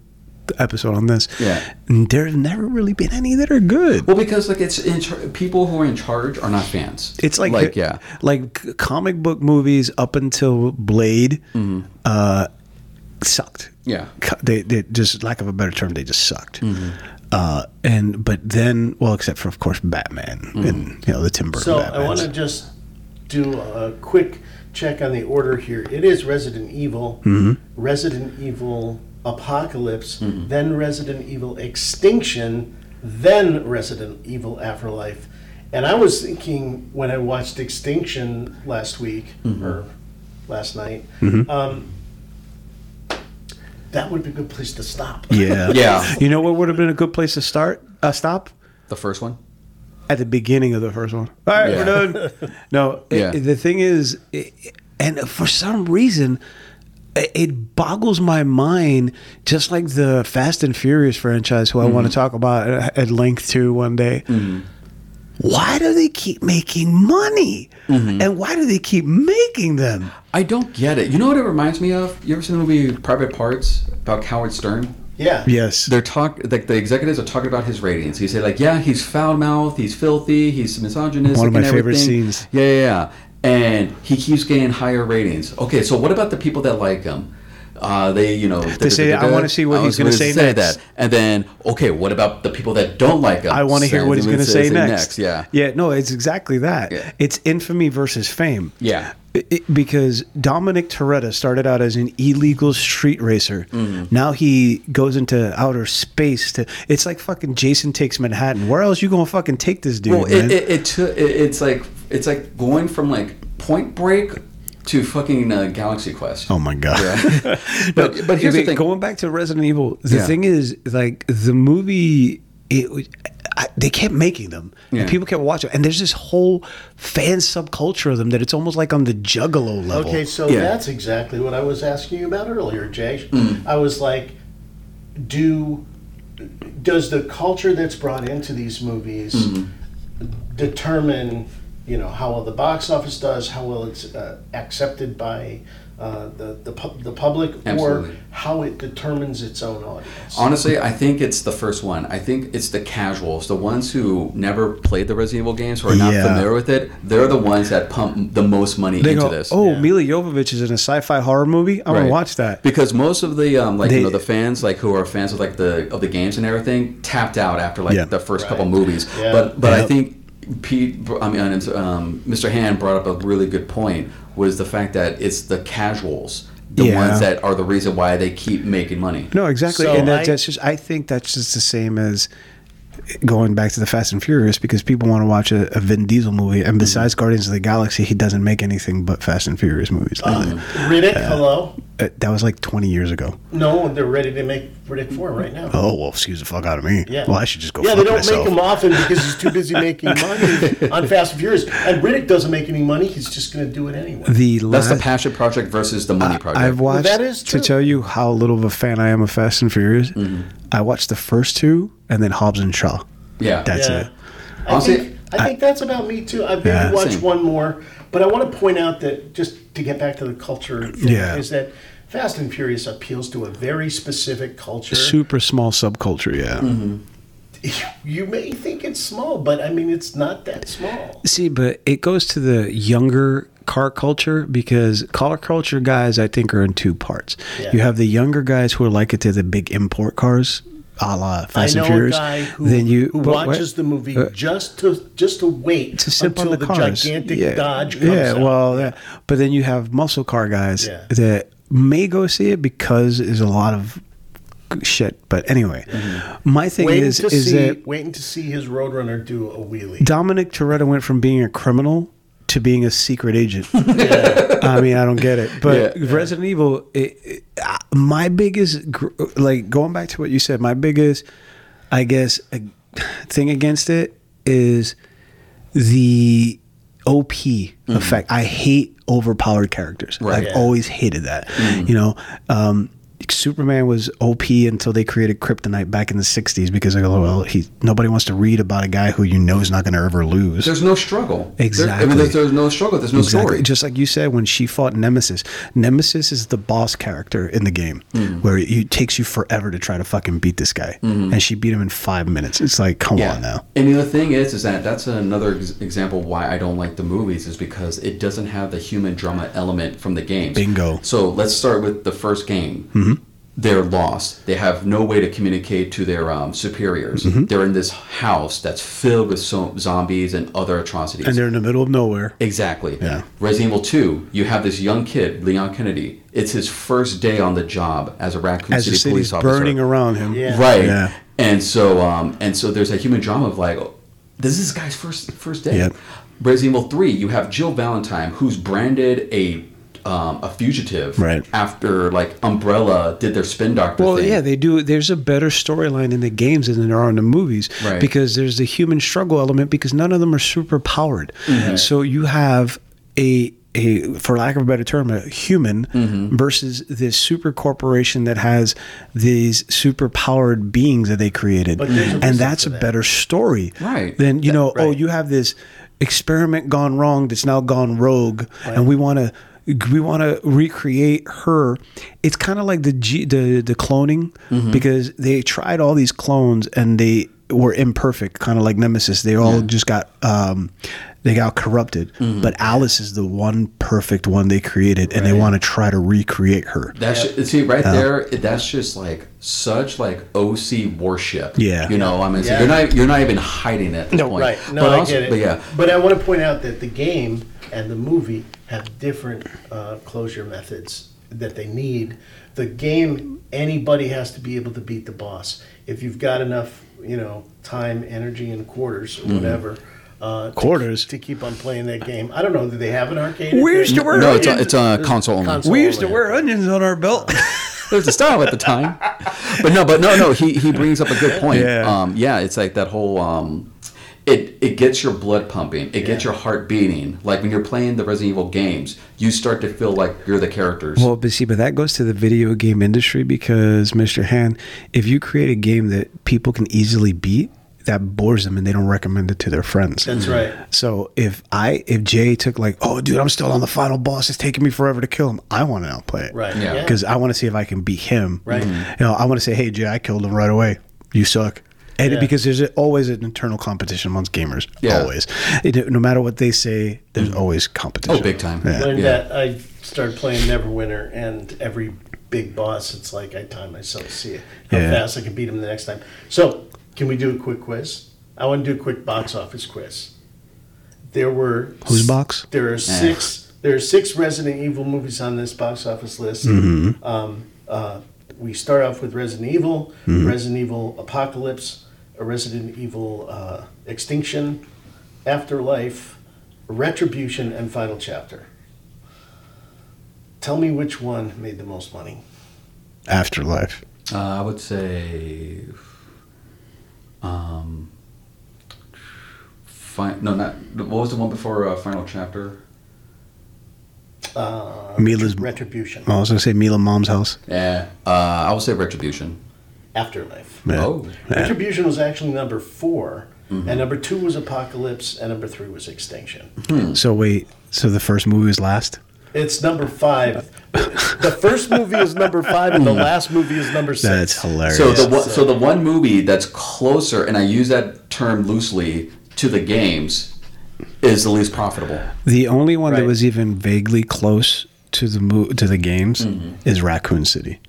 episode on this. Yeah. and there's never really been any that are good. well, because like it's in char- people who are in charge are not fans. It's like, like yeah, like comic book movies up until Blade, Mm-hmm. uh, sucked. yeah. They, they just lack of a better term, they just sucked. Mm-hmm. Uh, and but then, well, except for of course Batman Mm-hmm. and you know the Tim Burton. So Batmans. I want to just do a quick check on the order here. It is Resident Evil, Resident Evil Apocalypse, then Resident Evil Extinction, then Resident Evil Afterlife. And I was thinking when I watched Extinction last week or last night, um, that would be a good place to stop. Yeah, Yeah. You know what would have been a good place to start? Uh, stop The first one. At the beginning of the first one. All right, Yeah. we're done. No, it- the thing is, it, and for some reason, it- it boggles my mind. Just like the Fast and Furious franchise, who I want to mm-hmm. talk about at at length too one day. Mm-hmm. Why do they keep making money? Mm-hmm. And why do they keep making them? I don't get it. You know what it reminds me of? You ever seen the movie Private Parts about Howard Stern? Yeah. Yes. They're talk like the executives are talking about his ratings. He said like, yeah, he's foul mouthed, he's filthy, he's misogynistic. One of my and favorite everything. scenes. Yeah, yeah, yeah. And he keeps getting higher ratings. Okay, so what about the people that like him? Uh, they, you know, They say, "I wanna see what he's gonna gonna say next." That, and then, okay, what about the people that don't like him? I want to hear what he's going to say next. Yeah, Yeah. No, it's exactly that. Yeah. It's infamy versus fame. yeah. It- because Dominic Toretto started out as an illegal street racer. Mm-hmm. Now he goes into outer space to. It's like fucking Jason takes Manhattan. Where else you gonna fucking take this dude? Well, it, it, it, took- it it's like it's like going from like Point Break to fucking uh, Galaxy Quest. oh my god. Yeah. but but here's the thing. Going back to Resident Evil, the Yeah. thing is, like the movie, it was- I, they kept making them. And people kept watching, and there's this whole fan subculture of them that it's almost like on the Juggalo level. Okay, so Yeah. that's exactly what I was asking you about earlier, Jay. Mm. I was like, do does the culture that's brought into these movies Mm-hmm. determine, you know, how well the box office does, how well it's uh, accepted by uh, the the, pub- the public, Absolutely. or how it determines its own audience? Honestly, I think it's the first one. I think it's the casuals, the ones who never played the Resident Evil games, who are not Yeah. familiar with it. They're the ones that pump the most money They into go, this. oh, Yeah. Milla Jovovich is in a sci-fi horror movie. I'm Right. gonna watch that. because most of the um, like They- you know the fans like who are fans of like the of the games and everything tapped out after like Yeah. the first couple movies. Yeah. But but I think Pete, I mean, um, Mr. Hand brought up a really good point was the fact that it's the casuals, the Yeah. ones that are the reason why they keep making money. No, exactly, So and that, I- that's just. I think that's just the same as going back to the Fast and Furious because people want to watch a, a Vin Diesel movie, and besides mm-hmm. Guardians of the Galaxy, he doesn't make anything but Fast and Furious movies. lately. Mm-hmm. Riddick, uh, hello. Uh, that was like 20 years ago. No, they're ready to make Riddick four right now. Oh well, excuse the fuck out of me. Yeah. Well, I should just go. Yeah, fuck they don't myself. make him often because he's too busy making money on Fast and Furious. And Riddick doesn't make any money; he's just going to do it anyway. The That's the passion project versus the money project. I've watched. that is true. to tell you how little of a fan I am of Fast and Furious. Mm-hmm. I watched the first two and then Hobbs and Shaw. yeah, That's yeah. it. I Honestly, think I think that's about me too. I've maybe Yeah. watched Same. one more, but I want to point out that just to get back to the culture, Yeah. is that Fast and Furious appeals to a very specific culture. Super small subculture. Yeah. Mm-hmm. You may think it's small, but I mean it's not that small. See, but it goes to the younger car culture because car culture guys, I think, are in two parts. Yeah. You have the younger guys who are like it to the big import cars. A la Fast and Furious, a guy who, then you who but what- watches the movie uh, just to just to wait to sip until on the, the, cars. gigantic yeah. Dodge comes Yeah, out. well, that, but then you have muscle car guys Yeah. that may go see it because there's a lot of shit. But anyway, my thing waiting is to is see that waiting to see his Roadrunner do a wheelie. Dominic Toretto went from being a criminal to being a secret agent. I mean, I don't get it. But Yeah. Resident Evil, it, it, my biggest, like going back to what you said, my biggest, I guess, uh, thing against it is the OP effect. I hate overpowered characters. Right. I've Yeah. always hated that. You know, um, Superman was OP until they created Kryptonite back in the '60s because like, oh, well, he nobody wants to read about a guy who you know is not going to ever lose. There's no struggle. There- I mean, there's, there's no struggle. There's no Exactly. story. Just like you said when she fought Nemesis. Nemesis is the boss character in the game Mm. where it, takes you forever to try to fucking beat this guy. And she beat him in five minutes. It's like, come on now. And the other thing is, is that that's another example why I don't like the movies is because it doesn't have the human drama element from the games. Bingo. So let's start with the first game. They're lost. They have no way to communicate to their um, superiors. They're in this house that's filled with so- zombies and other atrocities. And they're in the middle of nowhere. Exactly. Yeah. Resident Evil 2, you have this young kid, Leon Kennedy. It's his first day on the job as a Raccoon As the City police city's officer. burning around him. Yeah. Right. Yeah. And so um and so there's a human drama of like oh, this is this guy's first first day. Yep. Resident Evil 3, you have Jill Valentine who's branded a um, a fugitive Right. after like Umbrella did their spin doctor Well, thing. yeah, they do. There's a better storyline in the games than there are in the movies Right. because there's the human struggle element because none of them are super powered. Mm-hmm. So you have a a for lack of a better term a human Mm-hmm. versus this super corporation that has these super powered beings that they created But there's a and that's a that. better story Right. than you know oh you have this experiment gone wrong that's now gone rogue and we want to we want to recreate her it's kind of like the G, the the cloning Mm-hmm. because they tried all these clones and they were imperfect kind of like nemesis they all just got um they got corrupted Mm-hmm. but alice is the one perfect one they created and they want to try to recreate her That's ju- see right there. That's just like such like OC worship. Yeah. you know. I mean, so you're not you're not even hiding it. At this No, point. right. No, but I also, get it. But yeah, But I want to point out that the game and the movie have different uh, closure methods that they need. The game, anybody has to be able to beat the boss. If you've got enough, you know, time, energy, and quarters Mm-hmm. or whatever. Uh, Quarters? to, keep on playing that game. I don't know. Do they have an arcade? We used to wear no, it's a, it's a console only. Console. we used to wear onions on our belt There's a style at the time, but no, but no, no. He he brings up a good point. Yeah. Um, yeah, it's like that whole. Um, it, it gets your blood pumping. It gets your heart beating. Like when you're playing the Resident Evil games, you start to feel like you're the characters. Well, but see, but that goes to the video game industry because, Mr. Hand, if you create a game that people can easily beat, that bores them and they don't recommend it to their friends. That's mm-hmm. right. So if I, if Jay took like, oh, dude, I'm still on the final boss, it's taking me forever to kill him. I want to outplay it, Right. Yeah. Because I want to see if I can beat him. Right. Mm-hmm. You know, I want to say, hey, Jay, I killed him right away. You suck. And Yeah. because there's always an internal competition amongst gamers. Yeah. Always. It, no matter what they say, there's always competition. Oh, big time. Yeah. Learned Yeah. that I started playing Neverwinter, and every big boss, it's like I time myself to see how Yeah. fast I can beat him the next time. So, can we do a quick quiz? I want to do a quick box office quiz. There were Whose box? There are six. There are six Resident Evil movies on this box office list. Mm-hmm. Um, uh, we start off with Resident Evil, Mm-hmm. Resident Evil Apocalypse, a Resident Evil uh, Extinction, Afterlife, Retribution, and Final Chapter. Tell me which one made the most money. Afterlife. Uh, I would say, um, fi- no, not what was the one before uh, Final Chapter? Uh, Milla's- Retribution. I was going to say Milla Mom's house. Yeah, uh, I would say Retribution. Afterlife. Yeah. Oh, Yeah. Retribution was actually number 4 Mm-hmm. and number two was Apocalypse, and number three was Extinction. So wait, so the first movie was last? It's number five. the first movie is number five, and the last movie is number six. That's hilarious. so the one, so the one movie that's closer, and I use that term loosely, to the games, is the least profitable. the only one that was even vaguely close to the mo- to the games Mm-hmm. is Raccoon City.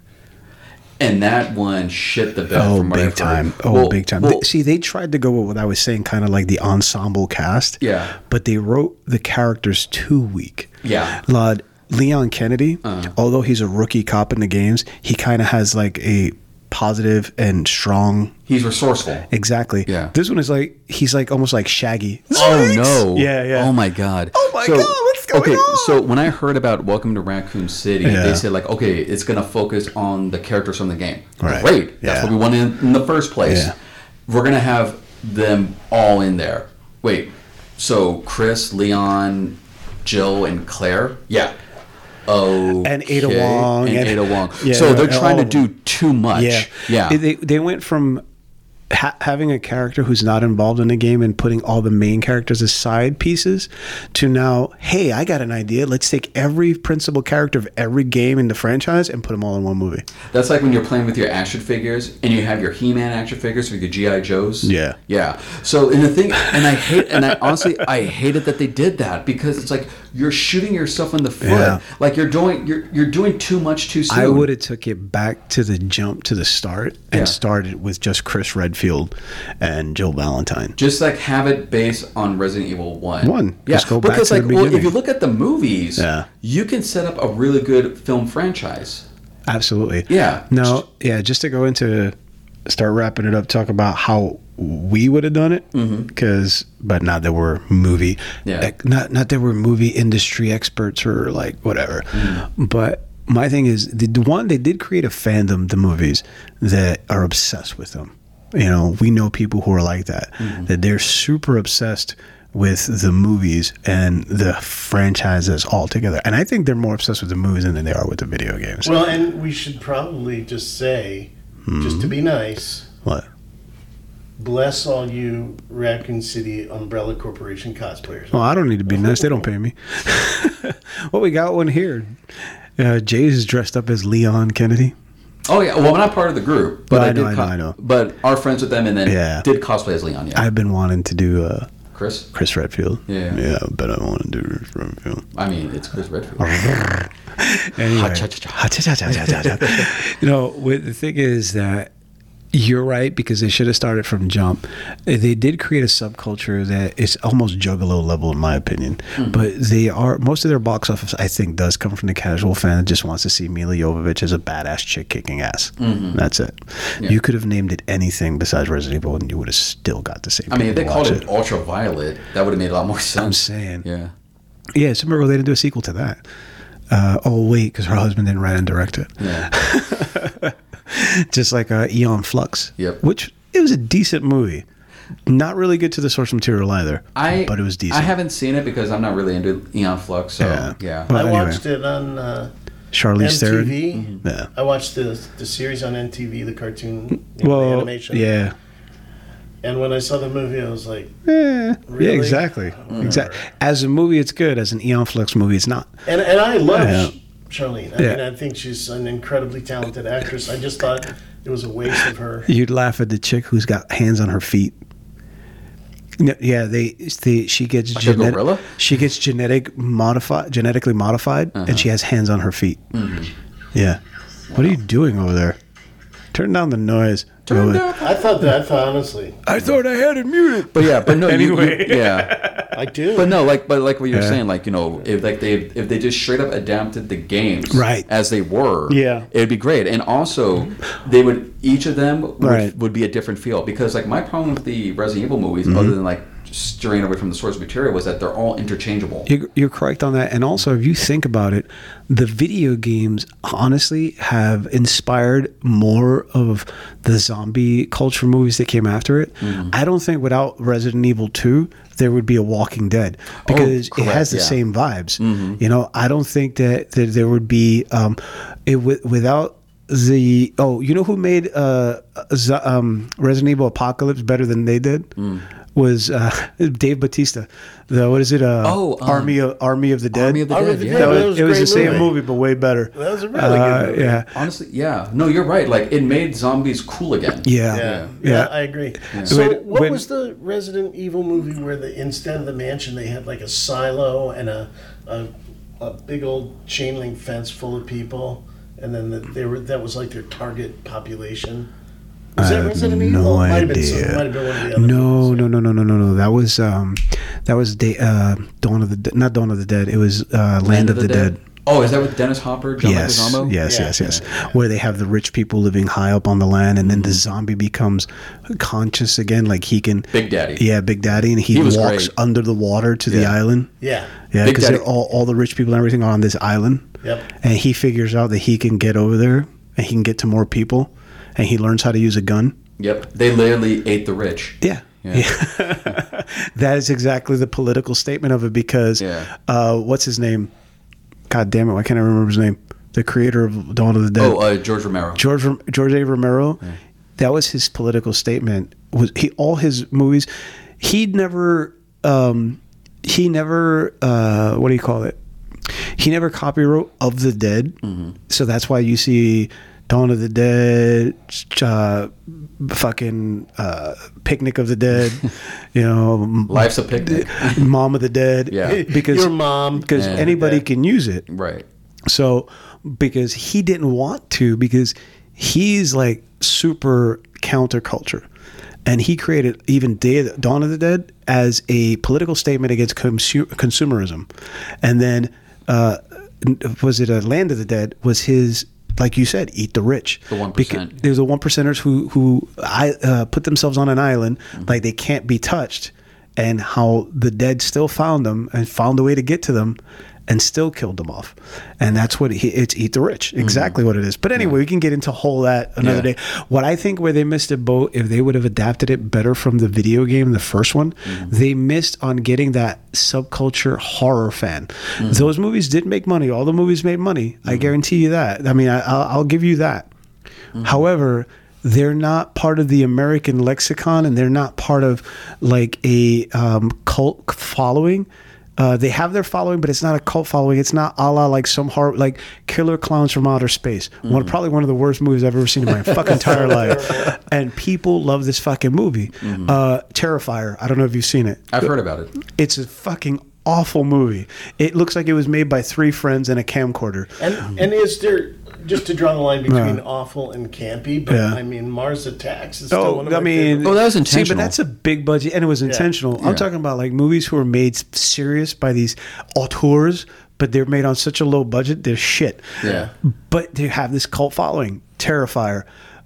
And that one shit the bed. Oh, from big time! Oh, Well- big time! well, See, they tried to go with what I was saying, kind of like the ensemble cast. Yeah. but they wrote the characters too weak. Yeah. Lord Leon Kennedy, Uh. although he's a rookie cop in the games, he kind of has like a positive and strong. he's resourceful. Exactly. Yeah. This one is like he's like almost like Shaggy. Oh no! Yeah, yeah. Oh my god! Oh my God, what's going okay, on? so when I heard about Welcome to Raccoon City, Yeah. they said like, okay, it's gonna focus on the characters from the game. Right. Great. That's Yeah. what we wanted in, in the first place. Yeah. We're gonna have them all in there. Wait, so Chris, Leon, Jill, and Claire? Yeah. Oh. And Ada Wong And, and- Ada Wong. Yeah, so they're trying to do too much. Yeah, Yeah. They they went from ha- having a character who's not involved in the game and putting all the main characters as side pieces to now, hey, I got an idea. Let's take every principal character of every game in the franchise and put them all in one movie. That's like when you're playing with your action figures and you have your He-Man action figures with your GI Joes. Yeah. yeah. So and the thing, and I hate, and I honestly, I hated that they did that because it's like you're shooting yourself in the foot. Yeah. Like you're doing, you're you're doing too much too soon. I would have took it back to the jump to the start and Yeah. started with just Chris Redfield and Jill Valentine. just like have it based on Resident Evil One. One. yeah. Just go back because like, well, if you look at the movies, Yeah. you can set up a really good film franchise. Absolutely. Yeah. No, yeah, just to go into start wrapping it up, talk about how we would have done it. Mm-hmm. Because, but not that we're movie, Yeah. not not that we're movie industry experts or like whatever. Mm. But my thing is, the the one they did create a fandom, the movies that are obsessed with them. You know, we know people who are like that. That they're super obsessed with the movies and the franchises altogether. And I think they're more obsessed with the movies than they are with the video games. Well, and we should probably just say, just to be nice, what? bless all you Raccoon City Umbrella Corporation cosplayers. Oh, I don't need to be nice. They don't pay me. well, we got one here. Uh, Jay's is dressed up as Leon Kennedy. Oh yeah. Well, I'm not part of the group, but No, I, I know, did. I know, I know. But are friends with them, and then Yeah. did cosplay as Leon. Yeah. I've been wanting to do uh, Chris. Chris Redfield. Yeah. yeah, but I want to do Chris Redfield. I mean, it's Chris Redfield. Anyway, you know, the thing is that you're right because they should have started from jump. They did create a subculture that is almost juggalo level, in my opinion. But they are most of their box office, I think, does come from the casual fan that just wants to see Milla Jovovich as a badass chick kicking ass. That's it. You could have named it anything besides Resident Evil, and you would have still got the same. I mean, if they called watch it Ultraviolet, that would have made a lot more sense. I'm saying. Yeah. Yeah, so remember they didn't do a sequel to that. Uh, oh wait, because her husband didn't write and direct it. Yeah. Just like uh, Aeon Flux. Yep. Which it was a decent movie. Not really good to the source material either. I but it was decent. I haven't seen it because I'm not really into Aeon Flux. So Yeah. yeah. Well, I anyway. watched it on uh, Charlize Theron. MTV. Yeah. I watched the the series on MTV, the cartoon, you know, the Well, animation. yeah. And when I saw the movie, I was like, Yeah, Really? yeah, exactly. Exactly. As a movie, it's good. As an Aeon Flux movie, it's not. and and I love Yeah. Charlene. I Yeah. mean, I think she's an incredibly talented actress. I just thought it was a waste of her. You'd laugh at the chick who's got hands on her feet. No, Yeah, they, they she gets a genetic. gorilla? She gets genetic modified, genetically modified, Uh-huh. and she has hands on her feet. Mm-hmm. Yeah. What are you doing over there? Turn down the noise. Turn Go- down- I thought that. I thought honestly, I thought I had it muted. But yeah, but no. you- you- Anyway. yeah. I do. But no, like, but like what you're Yeah. saying, like you know, if like they if they just straight up adapted the games Right. as they were, Yeah. it'd be great. And also, they would each of them would, Right. would be a different feel because like my problem with the Resident Evil movies, Mm-hmm. other than like straying away from the source material, was that they're all interchangeable. You're, you're correct on that. And also, if you think about it, the video games honestly have inspired more of the zombie culture movies that came after it. Mm-hmm. I don't think without Resident Evil 2, there would be a Walking Dead because it Oh, correct, has the yeah. Mm-hmm. same vibes. You know, I don't think that, that there would be, um, it wi- without the oh you know who made uh Z- um resident evil apocalypse better than they did Mm. Was uh Dave Bautista the what is it uh Oh, um, army of army of the dead Army of the Army Dead. of the yeah. Dead, that that was, was it was the great same movie. movie but way better That was a really Uh, good movie. yeah Honestly, yeah. No, you're right. Like it made zombies cool again. yeah Yeah, yeah, yeah, I agree. So, When- what when- was the Resident Evil movie where the instead of the mansion they had like a silo and a a, a big old chain link fence full of people, and then that they were that was like their target population. Was I that Resident no Evil? Might have been some- idea. might have been one of the other No, movies, no, no, no, no, no, no. That was um, that was da- uh, Dawn of the De- not Dawn of the Dead. It was uh, Land, of the, Dead. Oh, is that with Dennis Hopper, John Yes, Leguizamo? yes, Yeah. yes, yes. Where they have the rich people living high up on the land, and then Mm-hmm. the zombie becomes conscious again, like he can. Big Daddy. Yeah, Big Daddy, and he, He walks great. under the water to the island. Yeah. Yeah, because all, all the rich people and everything are on this island. Yep. And he figures out that he can get over there and he can get to more people, and he learns how to use a gun. Yep. They literally ate the rich. Yeah. Yeah. that is exactly the political statement of it because Yeah. uh, what's his name? God damn it, why can't I remember his name? The creator of Dawn of the Dead. Oh, uh, George Romero. George George A. Romero. That was his political statement. Was he all his movies? He'd never. Um, he never. Uh, what do you call it? He never copywrote of the dead. So that's why you see Dawn of the Dead, uh, fucking uh, Picnic of the Dead. you know, Life's a picnic. Mom of the Dead. Yeah. because Your mom. because Yeah. anybody Yeah. can use it. right. So, because he didn't want to, because he's like super counterculture. And he created even Day of the, Dawn of the Dead as a political statement against consu- consumerism. And then, uh, was it a Land of the Dead? Was his, like you said, eat the rich. The 1%. There's the one percenters who, who I, uh, put themselves on an island, like they can't be touched. And how the dead still found them and found a way to get to them and still killed them off. And that's what he, it's eat the rich. Mm-hmm. Exactly what it is. But anyway, we can get into whole that another Yeah. day. What I think where they missed a boat, if they would have adapted it better from the video game, the first one, mm-hmm. they missed on getting that subculture horror fan. Mm-hmm. Those movies did make money. All the movies made money. I guarantee you that. I mean, I, I'll, I'll give you that. However, they're not part of the American lexicon, and they're not part of like a um, cult following. Uh, they have their following, but it's not a cult following. It's not a la like some horror, like Killer Clowns from Outer Space. One probably one of the worst movies I've ever seen in my fucking entire life. And people love this fucking movie. Uh, Terrifier. I don't know if you've seen it. I've heard about it. It's a fucking awful movie. It looks like it was made by three friends and a camcorder. And and is there just to draw the line between Yeah. awful and campy? But Yeah. I mean, Mars Attacks is still Oh, one of I my mean, favorite- Oh, that was intentional. See, but that's a big budget, and it was intentional. I'm Yeah. talking about like movies who are made serious by these auteurs, but they're made on such a low budget, they're shit. Yeah. But they have this cult following. Terrifier,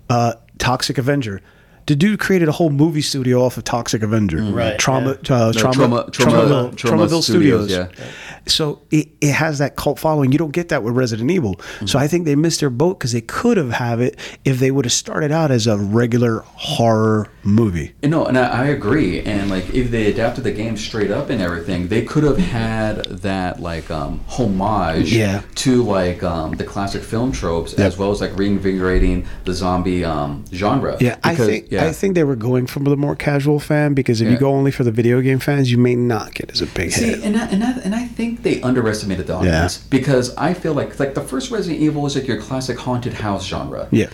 uh, Toxic Avenger. The dude created a whole movie studio off of Toxic Avenger. Right, Troma, yeah. uh, No, Troma, Troma- Troma- Tromaville, Troma Tromaville Studios, Studios. yeah. So it, it has that cult following. You don't get that with Resident Evil. So I think they missed their boat because they could have have it if they would have started out as a regular horror movie. You know, and I, I agree. And like, if they adapted the game straight up and everything, they could have had that like um, homage Yeah. to like um, the classic film tropes, as well as like reinvigorating the zombie um, genre. Yeah, I think yeah. I think they were going for the more casual fan because if you go only for the video game fans, you may not get as a big See, hit. and I, and I, and I think they underestimated the audience because I feel like like the first Resident Evil is like your classic haunted house genre. Yeah.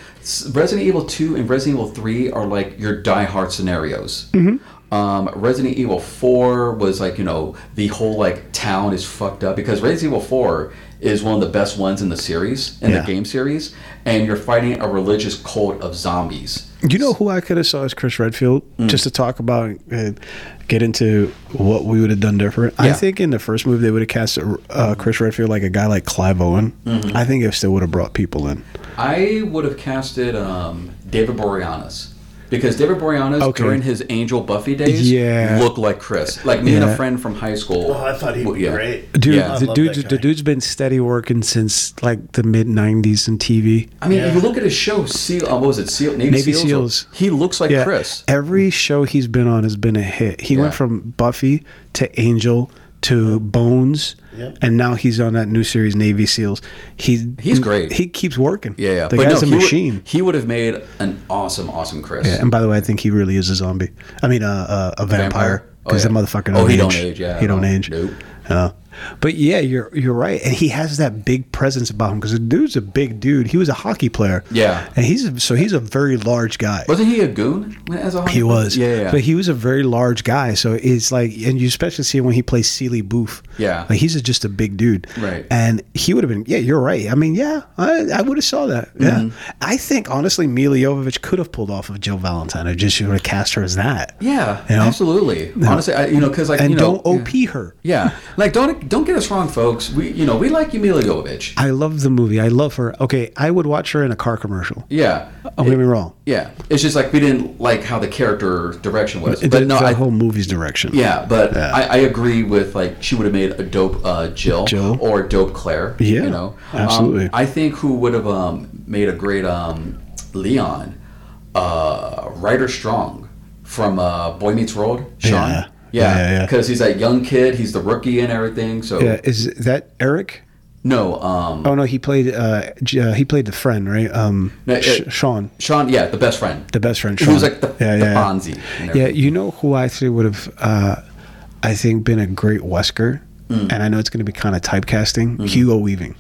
Resident Evil Two and Resident Evil Three are like your die-hard scenarios. Mm-hmm. Um, Resident Evil Four was like you know the whole like town is fucked up because Resident Evil Four is one of the best ones in the series in Yeah. the game series, and you're fighting a religious cult of zombies. You know who I could have saw as Chris Redfield Mm. just to talk about and get into what we would have done different. I think in the first movie they would have cast uh, Chris Redfield like a guy like Clive Owen. Mm-hmm. I think it still would have brought people in. I would have casted um, David Boreanaz. Because David Boreanaz Okay. during his Angel Buffy days Yeah. looked like Chris. Like me and a friend from high school. Oh, I thought he'd w- be yeah. great. Dude, Yeah. The dude the dude's been steady working since like the mid '90s in TV. I mean, if you look at his show, Seal, uh, what was it? Seal, Navy, Navy Seals. Seals. He looks like Chris. Every show he's been on has been a hit. He went from Buffy to Angel to Bones, Yep. and now he's on that new series Navy SEALs. He He's great. He keeps working. Yeah, yeah. The But guy's no, a he would- machine. he would have made an awesome, awesome Chris. yeah, and by the way, I think he really is a zombie. I mean, uh, uh, a vampire. vampire? Oh, Because yeah. the motherfucker Oh, don't he age. don't age, yeah. he don't No. age. Nope. Uh, but yeah, you're you're right, and he has that big presence about him because the dude's a big dude. He was a hockey player, Yeah. and he's a, so he's a very large guy. Wasn't he a goon as a He was, Yeah, yeah. But he was a very large guy, so it's like, and you especially see when he plays Seeley Booth. Yeah. like he's a, just a big dude, Right. And he would have been, yeah, you're right. I mean, yeah, I, I would have saw that. Yeah, Mm-hmm. I think honestly, Milla Jovovich could have pulled off of Jill Valentine. I just would have cast her as that. yeah, You know? absolutely. Honestly, I, you know, because like and you know, don't op her. Yeah, like don't don't get us wrong, folks. We you know we like Emilia Jovovich. I love the movie. I love her. Okay, I would watch her in a car commercial. Yeah, Don't get me wrong. yeah. It's just like we didn't like how the character direction was. The, But no, the I, whole movie's direction. yeah, but Yeah. I, I agree with like she would have made a dope uh, Jill, Jill. or dope Claire. Yeah, you know, absolutely. Um, I think who would have um, made a great um, Leon, uh, Ryder Strong from uh, Boy Meets World. Sean. Yeah. Yeah, yeah, Yeah, yeah. because he's that young kid. He's the rookie and everything. So Yeah, is that Eric? no, um, Oh no, he played. Uh, uh, he played the friend, right? Um, No, Sh- it- Sean, Sean. Yeah, the best friend. the best friend. He Sean. was like the, yeah, the yeah, Fonzie. Yeah, you know who I actually would have, uh, I think, been a great Wesker, Mm. and I know it's going to be kind of typecasting. Mm-hmm. Hugo Weaving.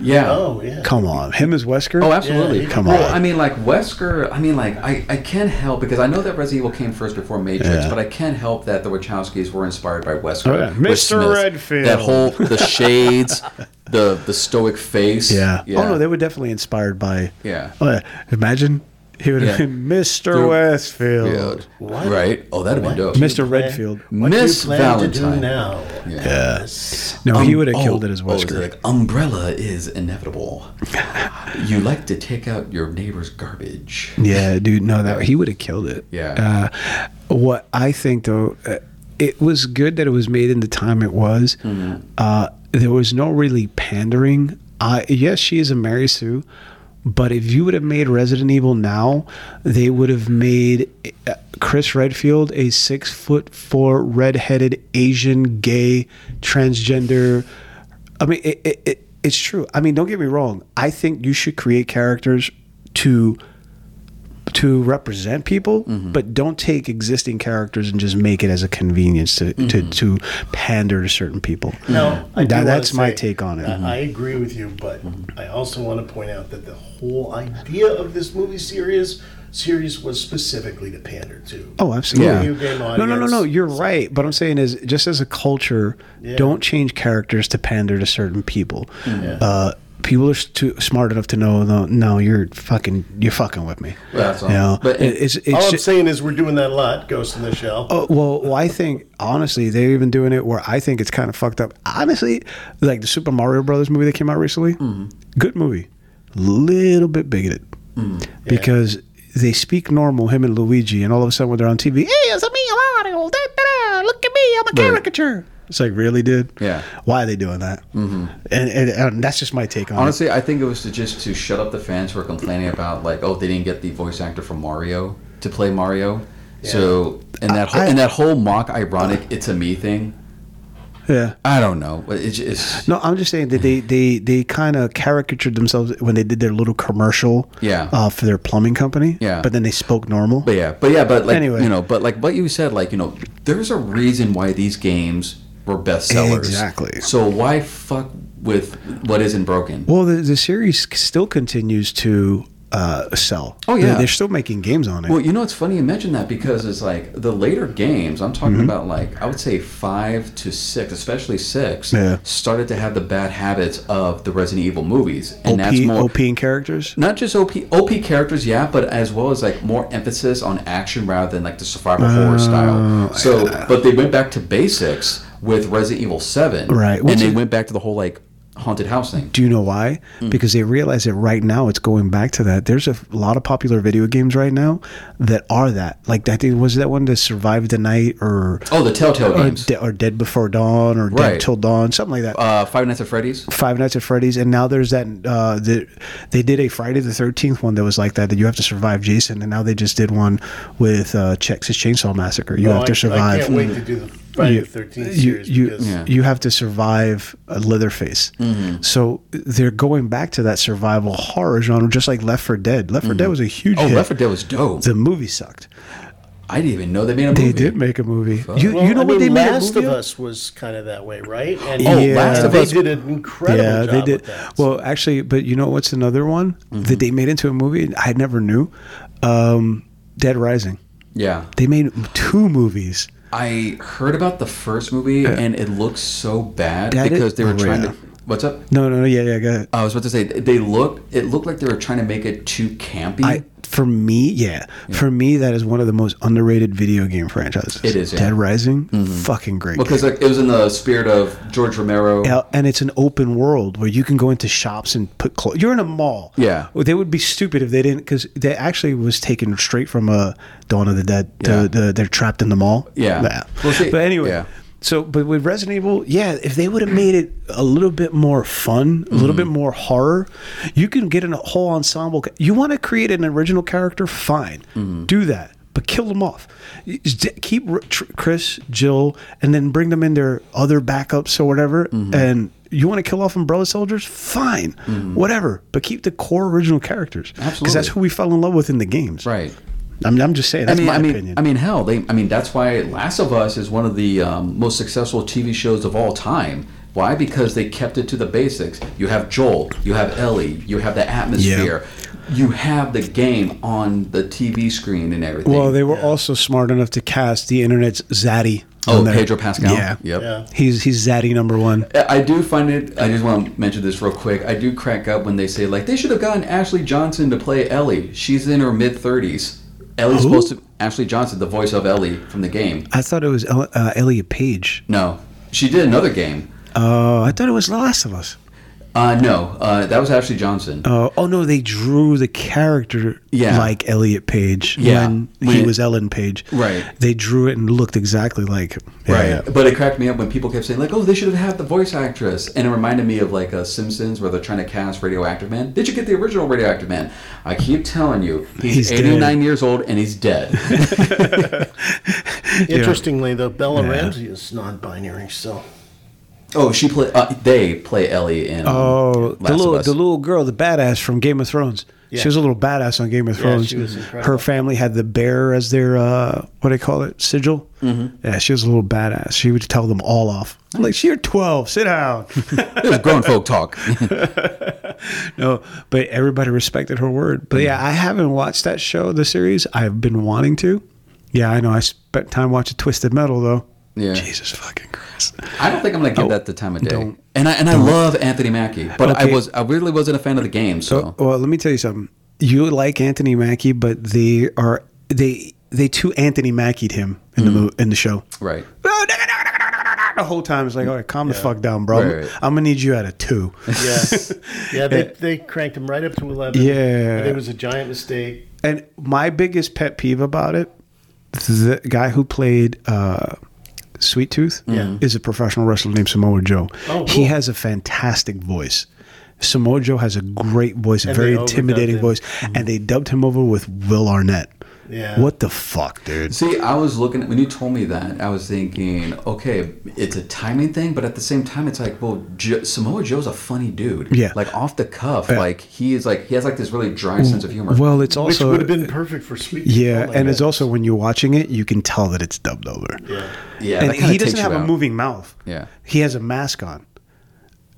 Yeah. Oh yeah. Come on, him as Wesker. Oh, absolutely. Yeah, Come well, on. I mean, like Wesker. I mean, like I, I can't help because I know that Resident Evil came first before Matrix, Yeah. but I can't help that the Wachowskis were inspired by Wesker. Oh, yeah. Mr. Smith. Redfield. That whole the shades, the the stoic face. Yeah. yeah. Oh no, they were definitely inspired by. Yeah. Oh, yeah. Imagine he would have Yeah. been Mr. Dude. Westfield, Weird. What? Right? Oh, that'd have been dope. Mr. Plan- Redfield. What Miss do you plan to do Valentine. now? Yeah. Yes. No, he would have Um, killed oh, it as oh, Wesker. like umbrella is inevitable. you like to take out your neighbor's garbage. Yeah, dude, no, that he would have killed it. Yeah. Uh, what I think though, uh, it was good that it was made in the time it was. Mm-hmm. Uh, there was no really pandering. Uh, yes, she is a Mary Sue, but if you would have made Resident Evil now, they would have made uh, Chris Redfield a six foot four redheaded Asian gay transgender. I mean, it, it, it, it's true. I mean, don't get me wrong. I think you should create characters to to represent people, Mm-hmm. but don't take existing characters and just make it as a convenience to to, Mm-hmm. to pander to certain people. No, I do That- wanna that's my say, take on it. I, I agree with you, but I also want to point out that the whole idea of this movie series series was specifically to pander to. Oh, absolutely. Yeah. Video game No, no, no, no. You're right. But I'm saying is just as a culture, Yeah. don't change characters to pander to certain people. Yeah. Uh, people are too smart enough to know. No, no, you're fucking, you're fucking with me. That's all. You know, But it- it's it's All I'm ju- saying is we're doing that a lot. Ghost in the Shell. Oh, well, well, I think honestly they're even doing it where I think it's kind of fucked up. Honestly, like the Super Mario Brothers movie that came out recently, Mm-hmm. good movie, little bit bigoted Mm. because they speak normal, him and Luigi, and all of a sudden when they're on TV, hey, it's me, Mario, da, da, da, look at me, I'm a Right. caricature. It's like really, dude. Yeah. Why are they doing that? Mm-hmm. And, and, and that's just my take on it. Honestly, I think it was to just to shut up the fans who are complaining about like, oh, they didn't get the voice actor from Mario to play Mario. So and that whole I- and that whole mock ironic "it's a me" thing. Yeah. I don't know. It's, it's No, I'm just saying that they they they kind of caricatured themselves when they did their little commercial, Yeah. uh, for their plumbing company. Yeah. but then they spoke normal. But yeah, but yeah, but like Anyway. you know, but like what you said, like you know, there's a reason why these games were bestsellers. Exactly. So why fuck with what isn't broken? Well, the, the series still continues to uh, sell. Oh, yeah. they're, they're still making games on it. Well, you know, it's funny you mention that because it's like the later games. I'm Mm-hmm. talking about like I would say five to six, especially six, Yeah. started to have the bad habits of the Resident Evil movies, and OP, that's more OP in characters. not just OP OP characters, yeah, but as well as like more emphasis on action rather than like the survival horror Oh, style. So, but they went back to basics with Resident Evil Seven, Right, And they is- went back to the whole like haunted house thing. Do you know why? Mm. Because they realize that right now it's going back to that. There's a lot of popular video games right now that are that. Like I think was that one that survived the night or Oh, the Telltale or, games, De- or Dead Before Dawn or Dead Right. Till Dawn, something like that. uh, Five Nights at Freddy's. Five Nights at Freddy's, and now there's that. Uh, the, they did a Friday the Thirteenth one that was like that. That you have to survive Jason, and now they just did one with uh, Texas Chainsaw Massacre. You No, have to survive. I can't wait to do the Friday you, the Thirteenth you, series you, because Yeah. you have to survive a Leatherface. So they're going back to that survival horror genre, just like Left 4 Dead. Left 4 Dead was a huge Oh, hit. Left 4 Dead was dope. the movie sucked. I didn't even know they made a movie. They did make a movie. You, Well, you know I what mean, they made Last a movie of Us was kind of that way, right? And Oh, Yeah. Last of they Us. did an incredible yeah, job they did. with that. Well, actually, but you know what's another one Mm-hmm. that they made into a movie? I never knew. Um, Dead Rising. Yeah. They made two movies. I heard about the first movie and it looks so bad That is- because they were trying yeah. to. What's up? No, no, no. Yeah, yeah. Go ahead. I was about to say they look. It looked like they were trying to make it too campy. I for me, yeah, for me that is one of the most underrated video game franchises. It is, yeah. Mm-hmm. Dead Rising, fucking great. because like, it was in the spirit of George Romero. Yeah, and it's an open world where you can go into shops and put clothes. You're in a mall. Yeah. well, they would be stupid if they didn't, because they actually was taken straight from a Dawn of the Dead. Yeah. The, the, they're trapped in the mall. Yeah. Well, see- but anyway. yeah. So, but with Resident Evil, yeah, if they would have made it a little bit more fun, a little bit Mm-hmm. more horror, you can get a whole ensemble. You want to create an original character, fine, Mm-hmm. do that, but kill them off. Keep Chris, Jill, and then bring them in their other backups or whatever. Mm-hmm. And you want to kill off Umbrella Soldiers, fine, whatever, but keep the core original characters because that's who we fell in love with in the games. Right. I'm, I'm just saying. That's I mean, my I mean, opinion. I mean, hell, they. I mean, that's why Last of Us is one of the um, most successful TV shows of all time. Why? Because they kept it to the basics. You have Joel, you have Ellie, you have the atmosphere, yeah. you have the game on the TV screen and everything. Well, they were also smart enough to cast the internet's Zaddy. oh, on there. Pedro Pascal. Yeah, Yep. Yeah. he's he's Zaddy number one. I do find it. I just want to mention this real quick. I do crack up when they say like they should have gotten Ashley Johnson to play Ellie. She's in her mid thirties. Ellie's Who? supposed to Ashley Johnson, the voice of Ellie from the game. I thought it was uh, Elliot Page. No, she did another game. Uh, I thought it was The Last of Us. Uh, no, uh, that was Ashley Johnson. Uh, oh no, they drew the character Yeah. like Elliot Page Yeah. when When he it- was Ellen Page. Right. They drew it and looked exactly like him. Yeah, Right, yeah. but it cracked me up when people kept saying like, "Oh, they should have had the voice actress," and it reminded me of like uh, Simpsons where they're trying to cast Radioactive Man. Did you get the original Radioactive Man? I keep telling you, he's, He's dead. 89 years old and he's dead. Interestingly, though, Bella Yeah. Ramsey is non-binary, so oh, she play. Uh, they play Ellie in. Oh, Last the of little Us. the little girl, the badass from Game of Thrones. Yeah. She was a little badass on Game of Yeah, Thrones. she was incredible. Her family had the bear as their uh, what do they call it sigil. Mm-hmm. Yeah, she was a little badass. She would tell them all off. I'm like, you're 12. Sit down. It was grown folk talk. no, but everybody respected her word. But yeah, I haven't watched that show, the series. I've been wanting to. Yeah, I know. I spent time watching Twisted Metal though. Yeah. Jesus fucking Christ. I don't think I'm gonna give Oh, that the time of day. don't. and I and I love Anthony Mackie, but I was I really wasn't a fan of the game. So So, well, let me tell you something. You like Anthony Mackie, but they are they they too Anthony Mackied him in the in the show. right, The whole time it's like, all right, calm the fuck down, bro. Right, right. I'm gonna need you at a two. yeah, yeah, they, they cranked him right up to eleven. Yeah. I it was a giant mistake. And my biggest pet peeve about it, the guy who played uh, Sweet Tooth Yeah. Mm-hmm. is a professional wrestler named Samoa Joe. Oh, He has a fantastic voice. Samoa Joe has a great voice, a And very they overdubbed intimidating him. voice, and mm-hmm. they dubbed him over with Will Arnett. Yeah. What the fuck, dude? See, I was looking when you told me that. I was thinking, okay, it's a timing thing, but at the same time, it's like, well, jo- Samoa Joe's a funny dude. Yeah. like off the cuff, like he is like he has like this really dry sense of humor. Well, it's also Which would have been perfect for Sweet. yeah, my and it's also when you're watching it, you can tell that it's dubbed over. yeah. yeah, and he doesn't have you a moving mouth. Yeah. he has a mask on,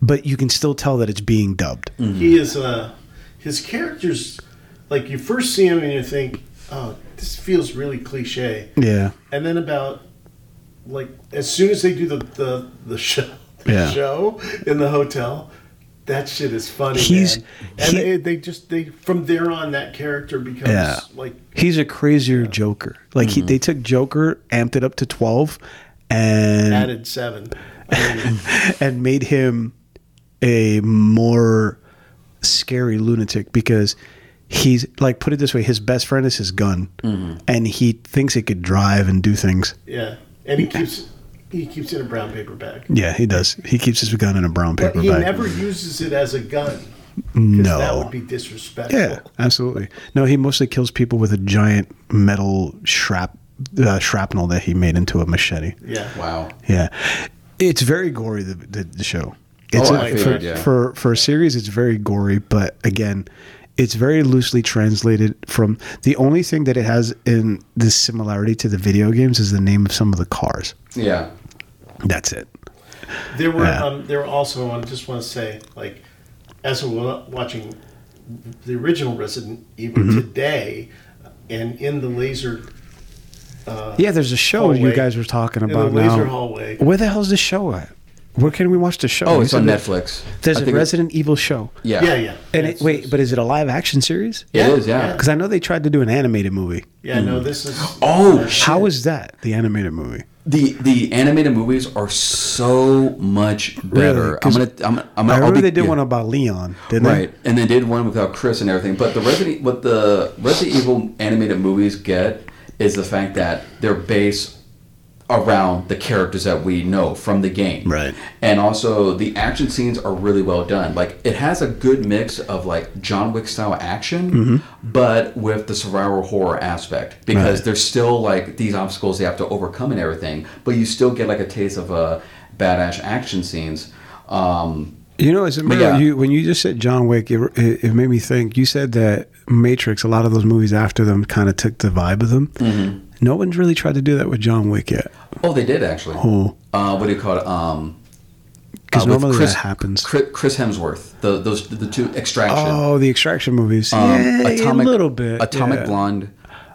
but you can still tell that it's being dubbed. He is uh his characters like you first see him and you think, oh, this feels really cliche, Yeah, and then about like as soon as they do the the the show the Yeah. show in the hotel. That shit is funny, He's- man. And he- they, they just they from there on that character becomes Yeah. like he's a crazier Joker. Like Mm-hmm. he, they took Joker, amped it up to twelve, and added seven. I mean, and made him a more scary lunatic because he's like put it this way his best friend is his gun Mm-hmm. and he thinks it could drive and do things yeah, and he keeps he keeps it in a brown paper bag. yeah he does he keeps his gun in a brown But paper he bag he never uses it as a gun no that would be disrespectful. yeah absolutely no he mostly kills people with a giant metal shrap uh, shrapnel that he made into a machete yeah. Wow. Yeah, it's very gory. The, the, the show. It's Oh, a- I for, figured, yeah. for for a series. It's very gory, but again, it's very loosely translated from the only thing that it has in this similarity to the video games is the name of some of the cars. Yeah. That's it. There were Yeah. um, there were also I just want to say like as we were watching the original Resident Evil Mm-hmm. today, and in the laser Yeah, there's a show you guys were talking about. in the about laser now. hallway. Where the hell's the show at? Where can we watch the show? Oh, it's said on that- Netflix. There's I a Resident Evil show. Yeah. Yeah, yeah. And it, wait, but is it a live action series? It Yeah, is, yeah. yeah. Because I know they tried to do an animated movie. Yeah, no, this is. Oh, uh, shit. How is that the animated movie? The the animated movies are so much better. I'm 'Cause gonna I'm, I'm I I'll remember be- they did yeah. one about Leon, didn't they? Right, and they did one without Chris and everything. But the Resident, what the Resident Evil animated movies get is the fact that they're based around the characters that we know from the game. Right. And also the action scenes are really well done. Like it has a good mix of like John Wick style action, Mm-hmm. but with the survival horror aspect because Right. there's still like these obstacles they have to overcome and everything, but you still get like a taste of uh, badass action scenes. Um. You know, a yeah. you when you just said John Wick, it, it, it made me think. You said that Matrix, a lot of those movies after them, kind of took the vibe of them. Mm-hmm. No one's really tried to do that with John Wick yet. oh, they did actually. Oh, uh, what do you call it? Um, because uh, normally Chris, that happens. Chris, Chris Hemsworth, the those the two extraction, Oh, the extraction movies. um, yeah, atomic, a little bit. atomic yeah. blonde,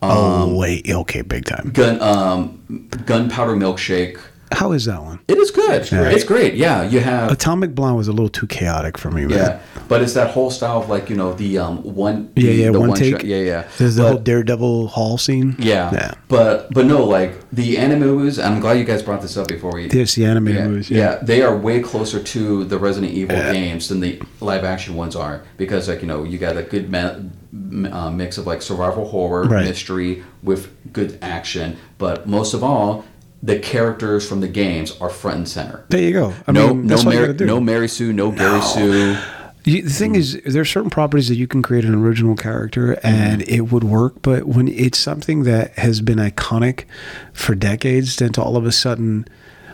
um, Oh wait, okay, big time. gun, um, gunpowder milkshake. How is that one? It is good. It's great. It's great. Yeah, you have Atomic Blonde was a little too chaotic for me. Man. yeah, but it's that whole style of like you know the um one Yeah, yeah, the one take. shot- yeah yeah. There's the But- whole Daredevil hall scene. yeah yeah. but but no like the anime movies. I'm glad you guys brought this up before we There's the animated yeah, movies. yeah. they are way closer to the Resident Evil Yeah. games than the live action ones are because like you know you got a good ma- m- uh, mix of like survival horror, Right. mystery with good action, but most of all, the characters from the games are front and center. There you go. I no, mean, no, that's Mary, gotta no Mary Sue, no Gary Sue. You, the thing is, there are certain properties that you can create an original character and mm-hmm. it would work, but when it's something that has been iconic for decades, then to all of a sudden,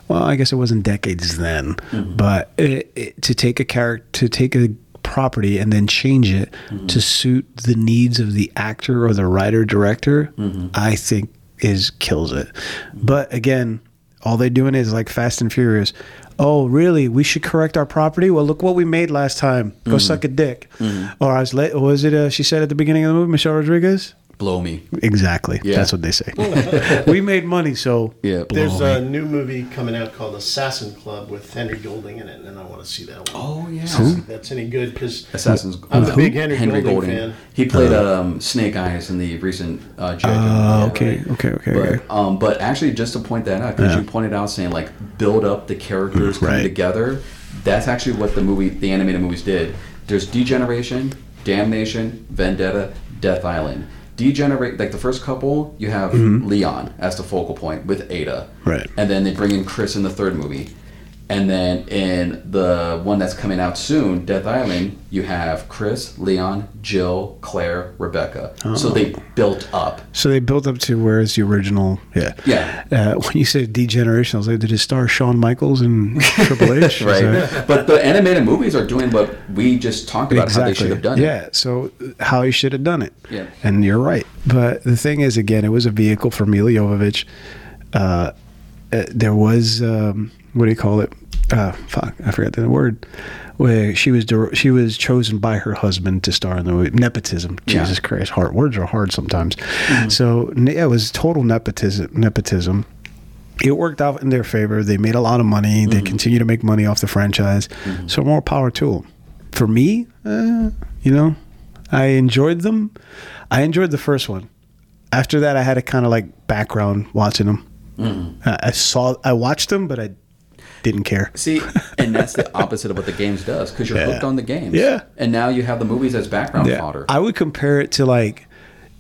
well, I guess it wasn't decades then, mm-hmm. but it, it, to take a character, to take a property and then change it mm-hmm. to suit the needs of the actor or the writer director, I think is kills it. But again, all they're doing is like Fast and Furious. Oh, really? We should correct our property? Well, look what we made last time. Go suck a dick. Or I was late. Was it? Uh, she said at the beginning of the movie, Michelle Rodriguez. Blow me. Exactly. Yeah. That's what they say. we made money, so Yeah. blow There's me. a new movie coming out called Assassin Club with Henry Golding in it, and I want to see that one. Oh yeah. See that's any good because Assassin's I'm a uh, big Henry Golding fan. He played um, Snake Eyes in the recent uh, G.I. Joe Oh, okay, right. okay, okay, But, okay. um, but actually, just to point that out, because Yeah. you pointed out saying like build up the characters coming Right. together. That's actually what the movie, the animated movies did. There's Degeneration, Damnation, Vendetta, Death Island. Degenerate, like the first couple, you have Leon as the focal point with Ada, Mm-hmm. Right. And then they bring in Chris in the third movie. And then in the one that's coming out soon, Death Island, you have Chris, Leon, Jill, Claire, Rebecca. So they built up. So they built up to where is the original? Yeah. Yeah. Uh, when you say degeneration, I was like, did it star Shawn Michaels and Triple H? Right? but the animated movies are doing what we just talked about how they should have done yeah, it. so how he should have done it. Yeah. And you're right. But the thing is, again, it was a vehicle for Milla Jovovich. Uh, uh, there was, um, what do you call it? Uh, fuck, I forgot the word. Where she was she was chosen by her husband to star in the movie. Nepotism. Yeah. Jesus Christ, hard words are hard sometimes. So yeah, it was total nepotism. Nepotism it worked out in their favor. They made a lot of money. They continue to make money off the franchise. So more power to them. For me, uh, you know, I enjoyed them. I enjoyed the first one. After that, I had a kind of like background watching them. I, I saw, I watched them, but I didn't care. See, and that's the opposite of what the games does because you're Yeah. hooked on the games. Yeah. And now you have the movies as background Yeah. fodder. I would compare it to like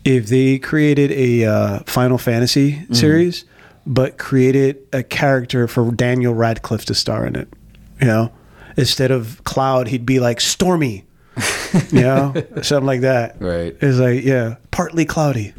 if they created a uh, Final Fantasy Mm-hmm. series, but created a character for Daniel Radcliffe to star in it. You know, instead of Cloud, he'd be like Stormy. You know, something like that. Right. It's like yeah, partly cloudy.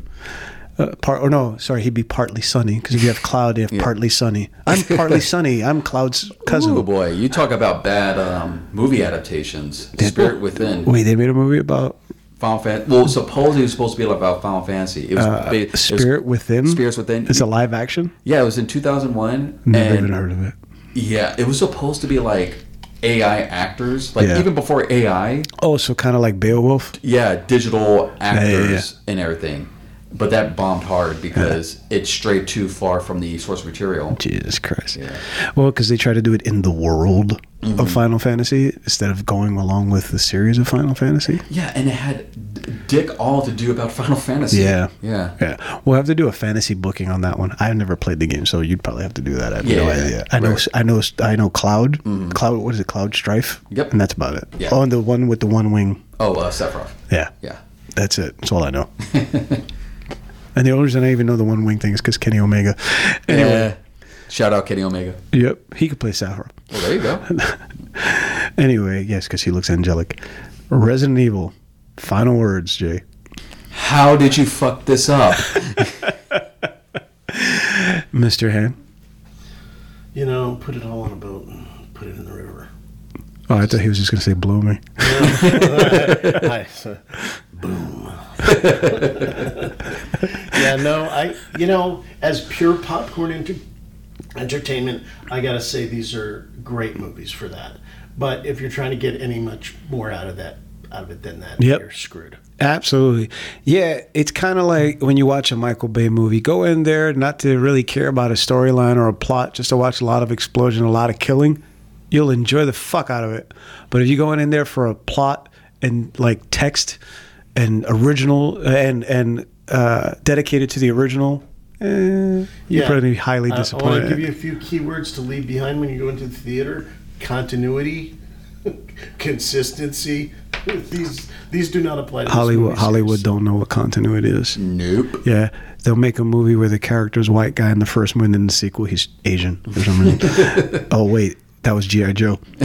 Uh, part or no, sorry, he'd be partly sunny because if you have cloud, you have partly sunny. I'm partly sunny. I'm Cloud's cousin. Oh boy, you talk about bad um, movie adaptations. Spirit Within, Wait, they made a movie about Final Fantasy. Well, supposedly it was supposed to be about Final Fantasy. It was, ba- it was Uh, Spirit Within. Spirits Within. It's a live action. Yeah, it was in 2001. Never and even heard of it. Yeah, it was supposed to be like AI actors, like Yeah. even before AI. Oh, so kind of like Beowulf. Yeah, digital actors yeah, and everything. But that bombed hard because it strayed too far from the source material. Jesus Christ. Yeah. Well, because they try to do it in the world Mm-hmm. of Final Fantasy instead of going along with the series of Final Fantasy. Yeah, and it had dick all to do about Final Fantasy. Yeah. yeah, Yeah, we'll have to do a fantasy booking on that one. I've never played the game, so you'd probably have to do that. I have no Yeah, idea. I know, right. I know, I know. Cloud, Cloud. What is it? Cloud Strife. Yep. and that's about it. Yeah. Oh, and the one with the one wing. Oh, uh, Sephiroth. Yeah, Yeah. that's it. That's all I know. and the only reason I even know the one wing thing is because Kenny Omega. Anyway, Yeah. Shout out Kenny Omega. yep, he could play Sapphire. Well, there you go. Anyway, yes, because he looks angelic. Resident Evil. Final words, Jay. How did you fuck this up? Mr. Hand. You know, put it all on a boat and put it in the river. Oh, I thought he was just going to say blow me. Hi. Boom. yeah, no, I, you know, as pure popcorn enter- entertainment, I gotta say these are great movies for that. But if you're trying to get any much more out of that, out of it than that, Yep. you're screwed. Absolutely. Yeah, it's kind of like when you watch a Michael Bay movie. Go in there not to really care about a storyline or a plot, just to watch a lot of explosion, a lot of killing. You'll enjoy the fuck out of it. But if you're going in there for a plot and like text and original and and uh, dedicated to the original, eh, you're Yeah. probably be highly Uh, I want disappointed. to give you a few keywords to leave behind when you go into the theater: continuity, consistency. These these do not apply to Hollywood movie Hollywood series. don't know what continuity is. nope. Yeah, they'll make a movie where the character's white guy in the first one, and in the sequel he's Asian for some reason. oh wait, that was GI Joe.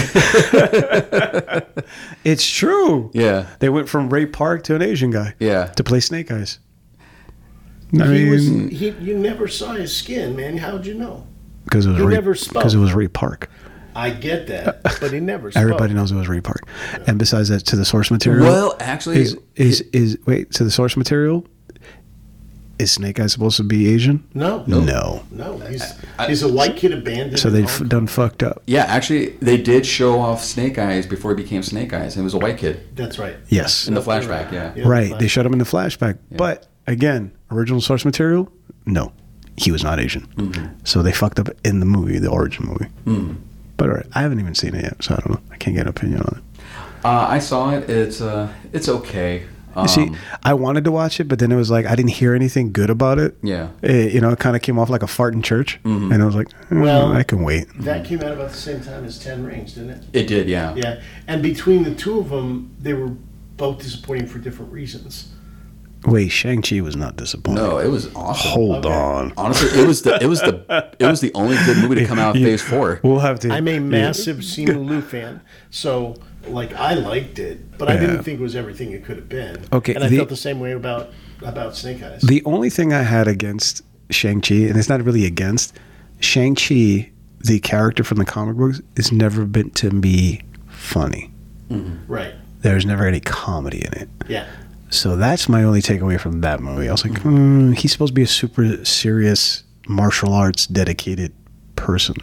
it's true. Yeah. They went from Ray Park to an Asian guy. Yeah. To play Snake Eyes. I He mean, was, he, you never saw his skin, man. How'd you know? because it was he Ray, never spoke. because it was Ray Park. I get that, but he never. Spoke. Everybody knows it was Ray Park. And besides that, to the source material. Well, actually, is is is wait to the source material? Is Snake Eyes supposed to be Asian? No, No. no. no. He's he's a white kid abandoned. So they have Kong. done fucked up. yeah, actually, they did show off Snake Eyes before he became Snake Eyes. He was a white kid That's right. Yes. in the flashback. Yeah. Yeah, right. fine. They showed him in the flashback. But again, original source material, no, he was not Asian. Mm-hmm. So they fucked up in the movie, the origin movie. Mm. But all right, I haven't even seen it yet, so I don't know. I can't get an opinion on it. Uh, I saw it. It's uh, it's okay. Um, See, I wanted to watch it, but then it was like I didn't hear anything good about it. Yeah. It, you know, it kind of came off like a fart in church, Mm-hmm. and I was like, eh, Well- I can wait. That came out about the same time as Ten Rings, didn't it? it did. Yeah. Yeah, and between the two of them, they were both disappointing for different reasons. Wait, Shang Chi was not disappointing. No, it was awesome. Hold Okay. on. Honestly, it was the it was the it was the only good movie to come out of You- Phase Four. We'll have to. I'm a massive Simu Liu fan, so like I liked it, but I Yeah. didn't think it was everything it could have been. Okay, and I the- felt the same way about about Snake Eyes. The only thing I had against Shang-Chi, and it's not really against, Shang-Chi, the character from the comic books, is never been to be funny. right? There's never any comedy in it. Yeah. So that's my only takeaway from that movie. I was like, hmm, he's supposed to be a super serious martial arts dedicated person.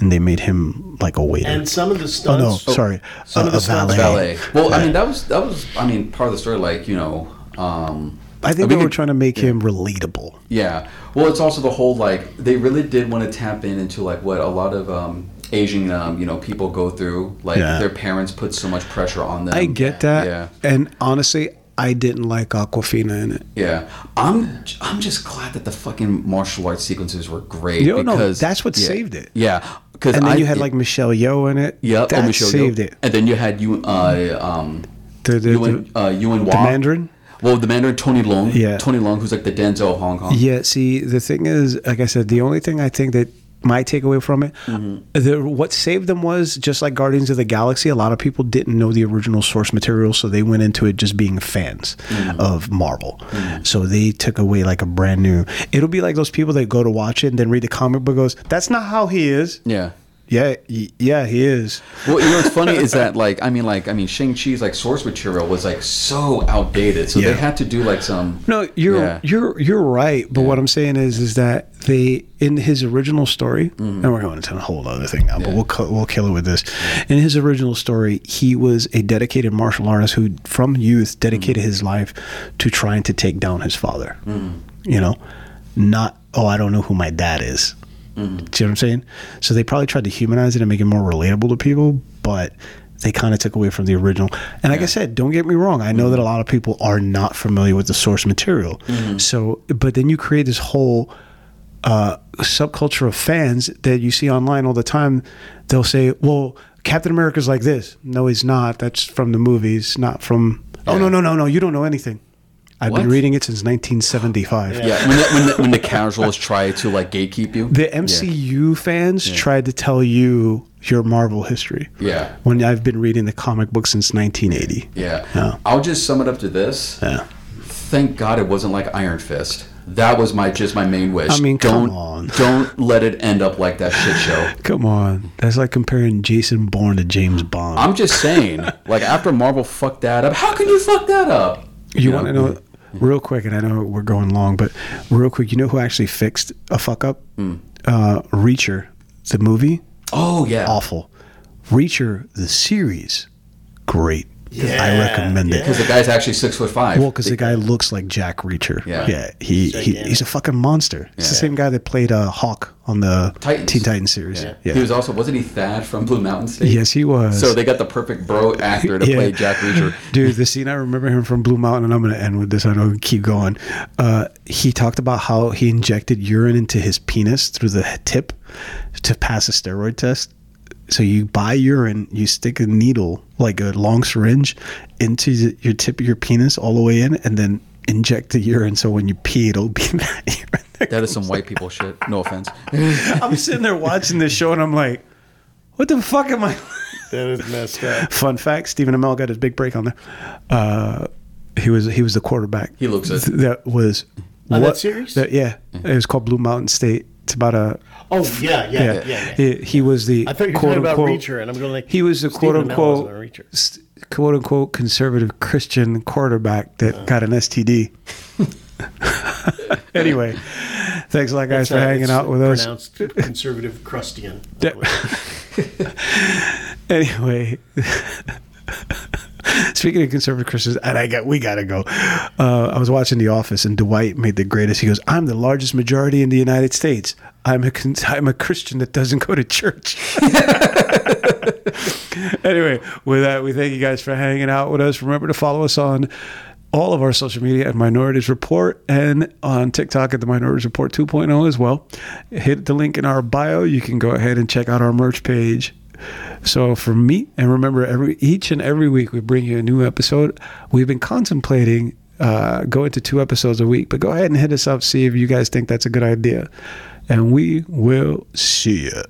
And they made him like a waiter. And some of the oh, no, stunts. sorry. Some a, of the a stunts- valet. Ballet. Well, I mean that was that was I mean part of the story. Like you know, um, I think we they were trying to make him relatable. Yeah. Well, it's also the whole like they really did want to tap in into like what a lot of um, Asian um, you know people go through. Like Yeah. their parents put so much pressure on them. I get that. Yeah. And honestly, I didn't like Awkwafina in it. Yeah. I'm I'm just glad that the fucking martial arts sequences were great. Yo, no, because that's what yeah, saved it. Yeah. Because And then I, you had like Michelle Yeoh in it. yeah, that oh, Michelle saved Yeoh. it. And then you had you uh um The, the, the- uh Ewan the Mandarin. Well, the Mandarin Tony Leung. Yeah. Tony Leung, who's like the Denzel of Hong Kong. Yeah, see, the thing is, like I said, the only thing I think that my takeaway from it, Mm-hmm. the, what saved them was just like Guardians of the Galaxy. A lot of people didn't know the original source material, so they went into it just being fans Mm-hmm. of Marvel. So they took away like a brand new. It'll be like those people that go to watch it and then read the comic book goes, "That's not how he is." Yeah. Yeah, yeah, he is. Well, you know what's funny is that like I mean like I mean Shang Chi's like source material was like so outdated, so Yeah. they had to do like some. No, you're Yeah. you're you're right. But what I'm saying is, is that they in his original story, and we're going into a whole other thing now, but Mm-hmm. We'll we'll kill it with this. In his original story, he was a dedicated martial artist who, from youth, dedicated Mm-hmm. his life to trying to take down his father. Mm-hmm. You know, not oh, I don't know who my dad is. Mm-hmm. Do you know what I'm saying? So they probably tried to humanize it and make it more relatable to people, but they kind of took away from the original. And like I said, don't get me wrong. I know that a lot of people are not familiar with the source material. So, but then you create this whole uh, subculture of fans that you see online all the time. They'll say, "Well, Captain America's like this." No, he's not. That's from the movies, not from. Oh no, no, no, no! You don't know anything. I've been reading it since 1975. Yeah, when the, when, the, when the casuals try to like gatekeep you. The MCU fans tried to tell you your Marvel history. Yeah. When I've been reading the comic book since 1980. Yeah. Yeah. I'll just sum it up to this. Yeah. Thank God it wasn't like Iron Fist. That was my just my main wish. I mean, come don't on. don't let it end up like that shit show. Come on. That's like comparing Jason Bourne to James Bond. I'm just saying, like after Marvel fucked that up, how can you fuck that up? you want to know real quick, and I know we're going long, but real quick, you know who actually fixed a fuck up? Uh, Reacher, the movie, Oh yeah. awful. Reacher, the series, great. I Yeah, recommend it. Because the guy's actually six foot five. Well, because the guy looks like Jack Reacher. Yeah. yeah. He, he he's a fucking monster. It's the Yeah. same guy that played uh, Hawk on the Titans. Teen Titans series. yeah. Yeah. He was also wasn't he Thad from Blue Mountain State? yes, he was. So they got the perfect bro actor to Yeah. play Jack Reacher. Dude, the scene I remember him from Blue Mountain, and I'm going to end with this. I don't know we keep going. Uh, he talked about how he injected urine into his penis through the tip to pass a steroid test. So you buy urine, you stick a needle, like a long syringe, into the- your tip of your penis all the way in, and then inject the urine. So when you pee, it'll be that urine. That is some white people shit. No offense. I'm sitting there watching this show, and I'm like, "What the fuck am I?" That is messed up. Fun fact: Stephen Amell got his big break on there. Uh, he was he was the quarterback. He looks it. That was On that series? that- yeah, it was called Blue Mountain State. It's about a Oh yeah, yeah, yeah. yeah. yeah, He, was the I thought you were quote talking about unquote. Reacher, and I'm going like He was the quote unquote quote unquote conservative Christian quarterback that got an STD. anyway, thanks a lot, guys, It's, for uh, hanging out with us. Pronounced conservative crustian. Anyway, speaking of conservative Christians, and I got we gotta go. Uh, I was watching The Office, and Dwight made the greatest. He goes, "I'm the largest majority in the United States. I'm a I'm a Christian that doesn't go to church." anyway, with that, we thank you guys for hanging out with us. Remember to follow us on all of our social media at Minorities Report and on TikTok at the Minorities Report 2.0 as well. Hit the link in our bio. You can go ahead and check out our merch page. So for me, and remember, every each and every week we bring you a new episode. We've been contemplating uh, going to two episodes a week, but go ahead and hit us up, see if you guys think that's a good idea, and we will see you.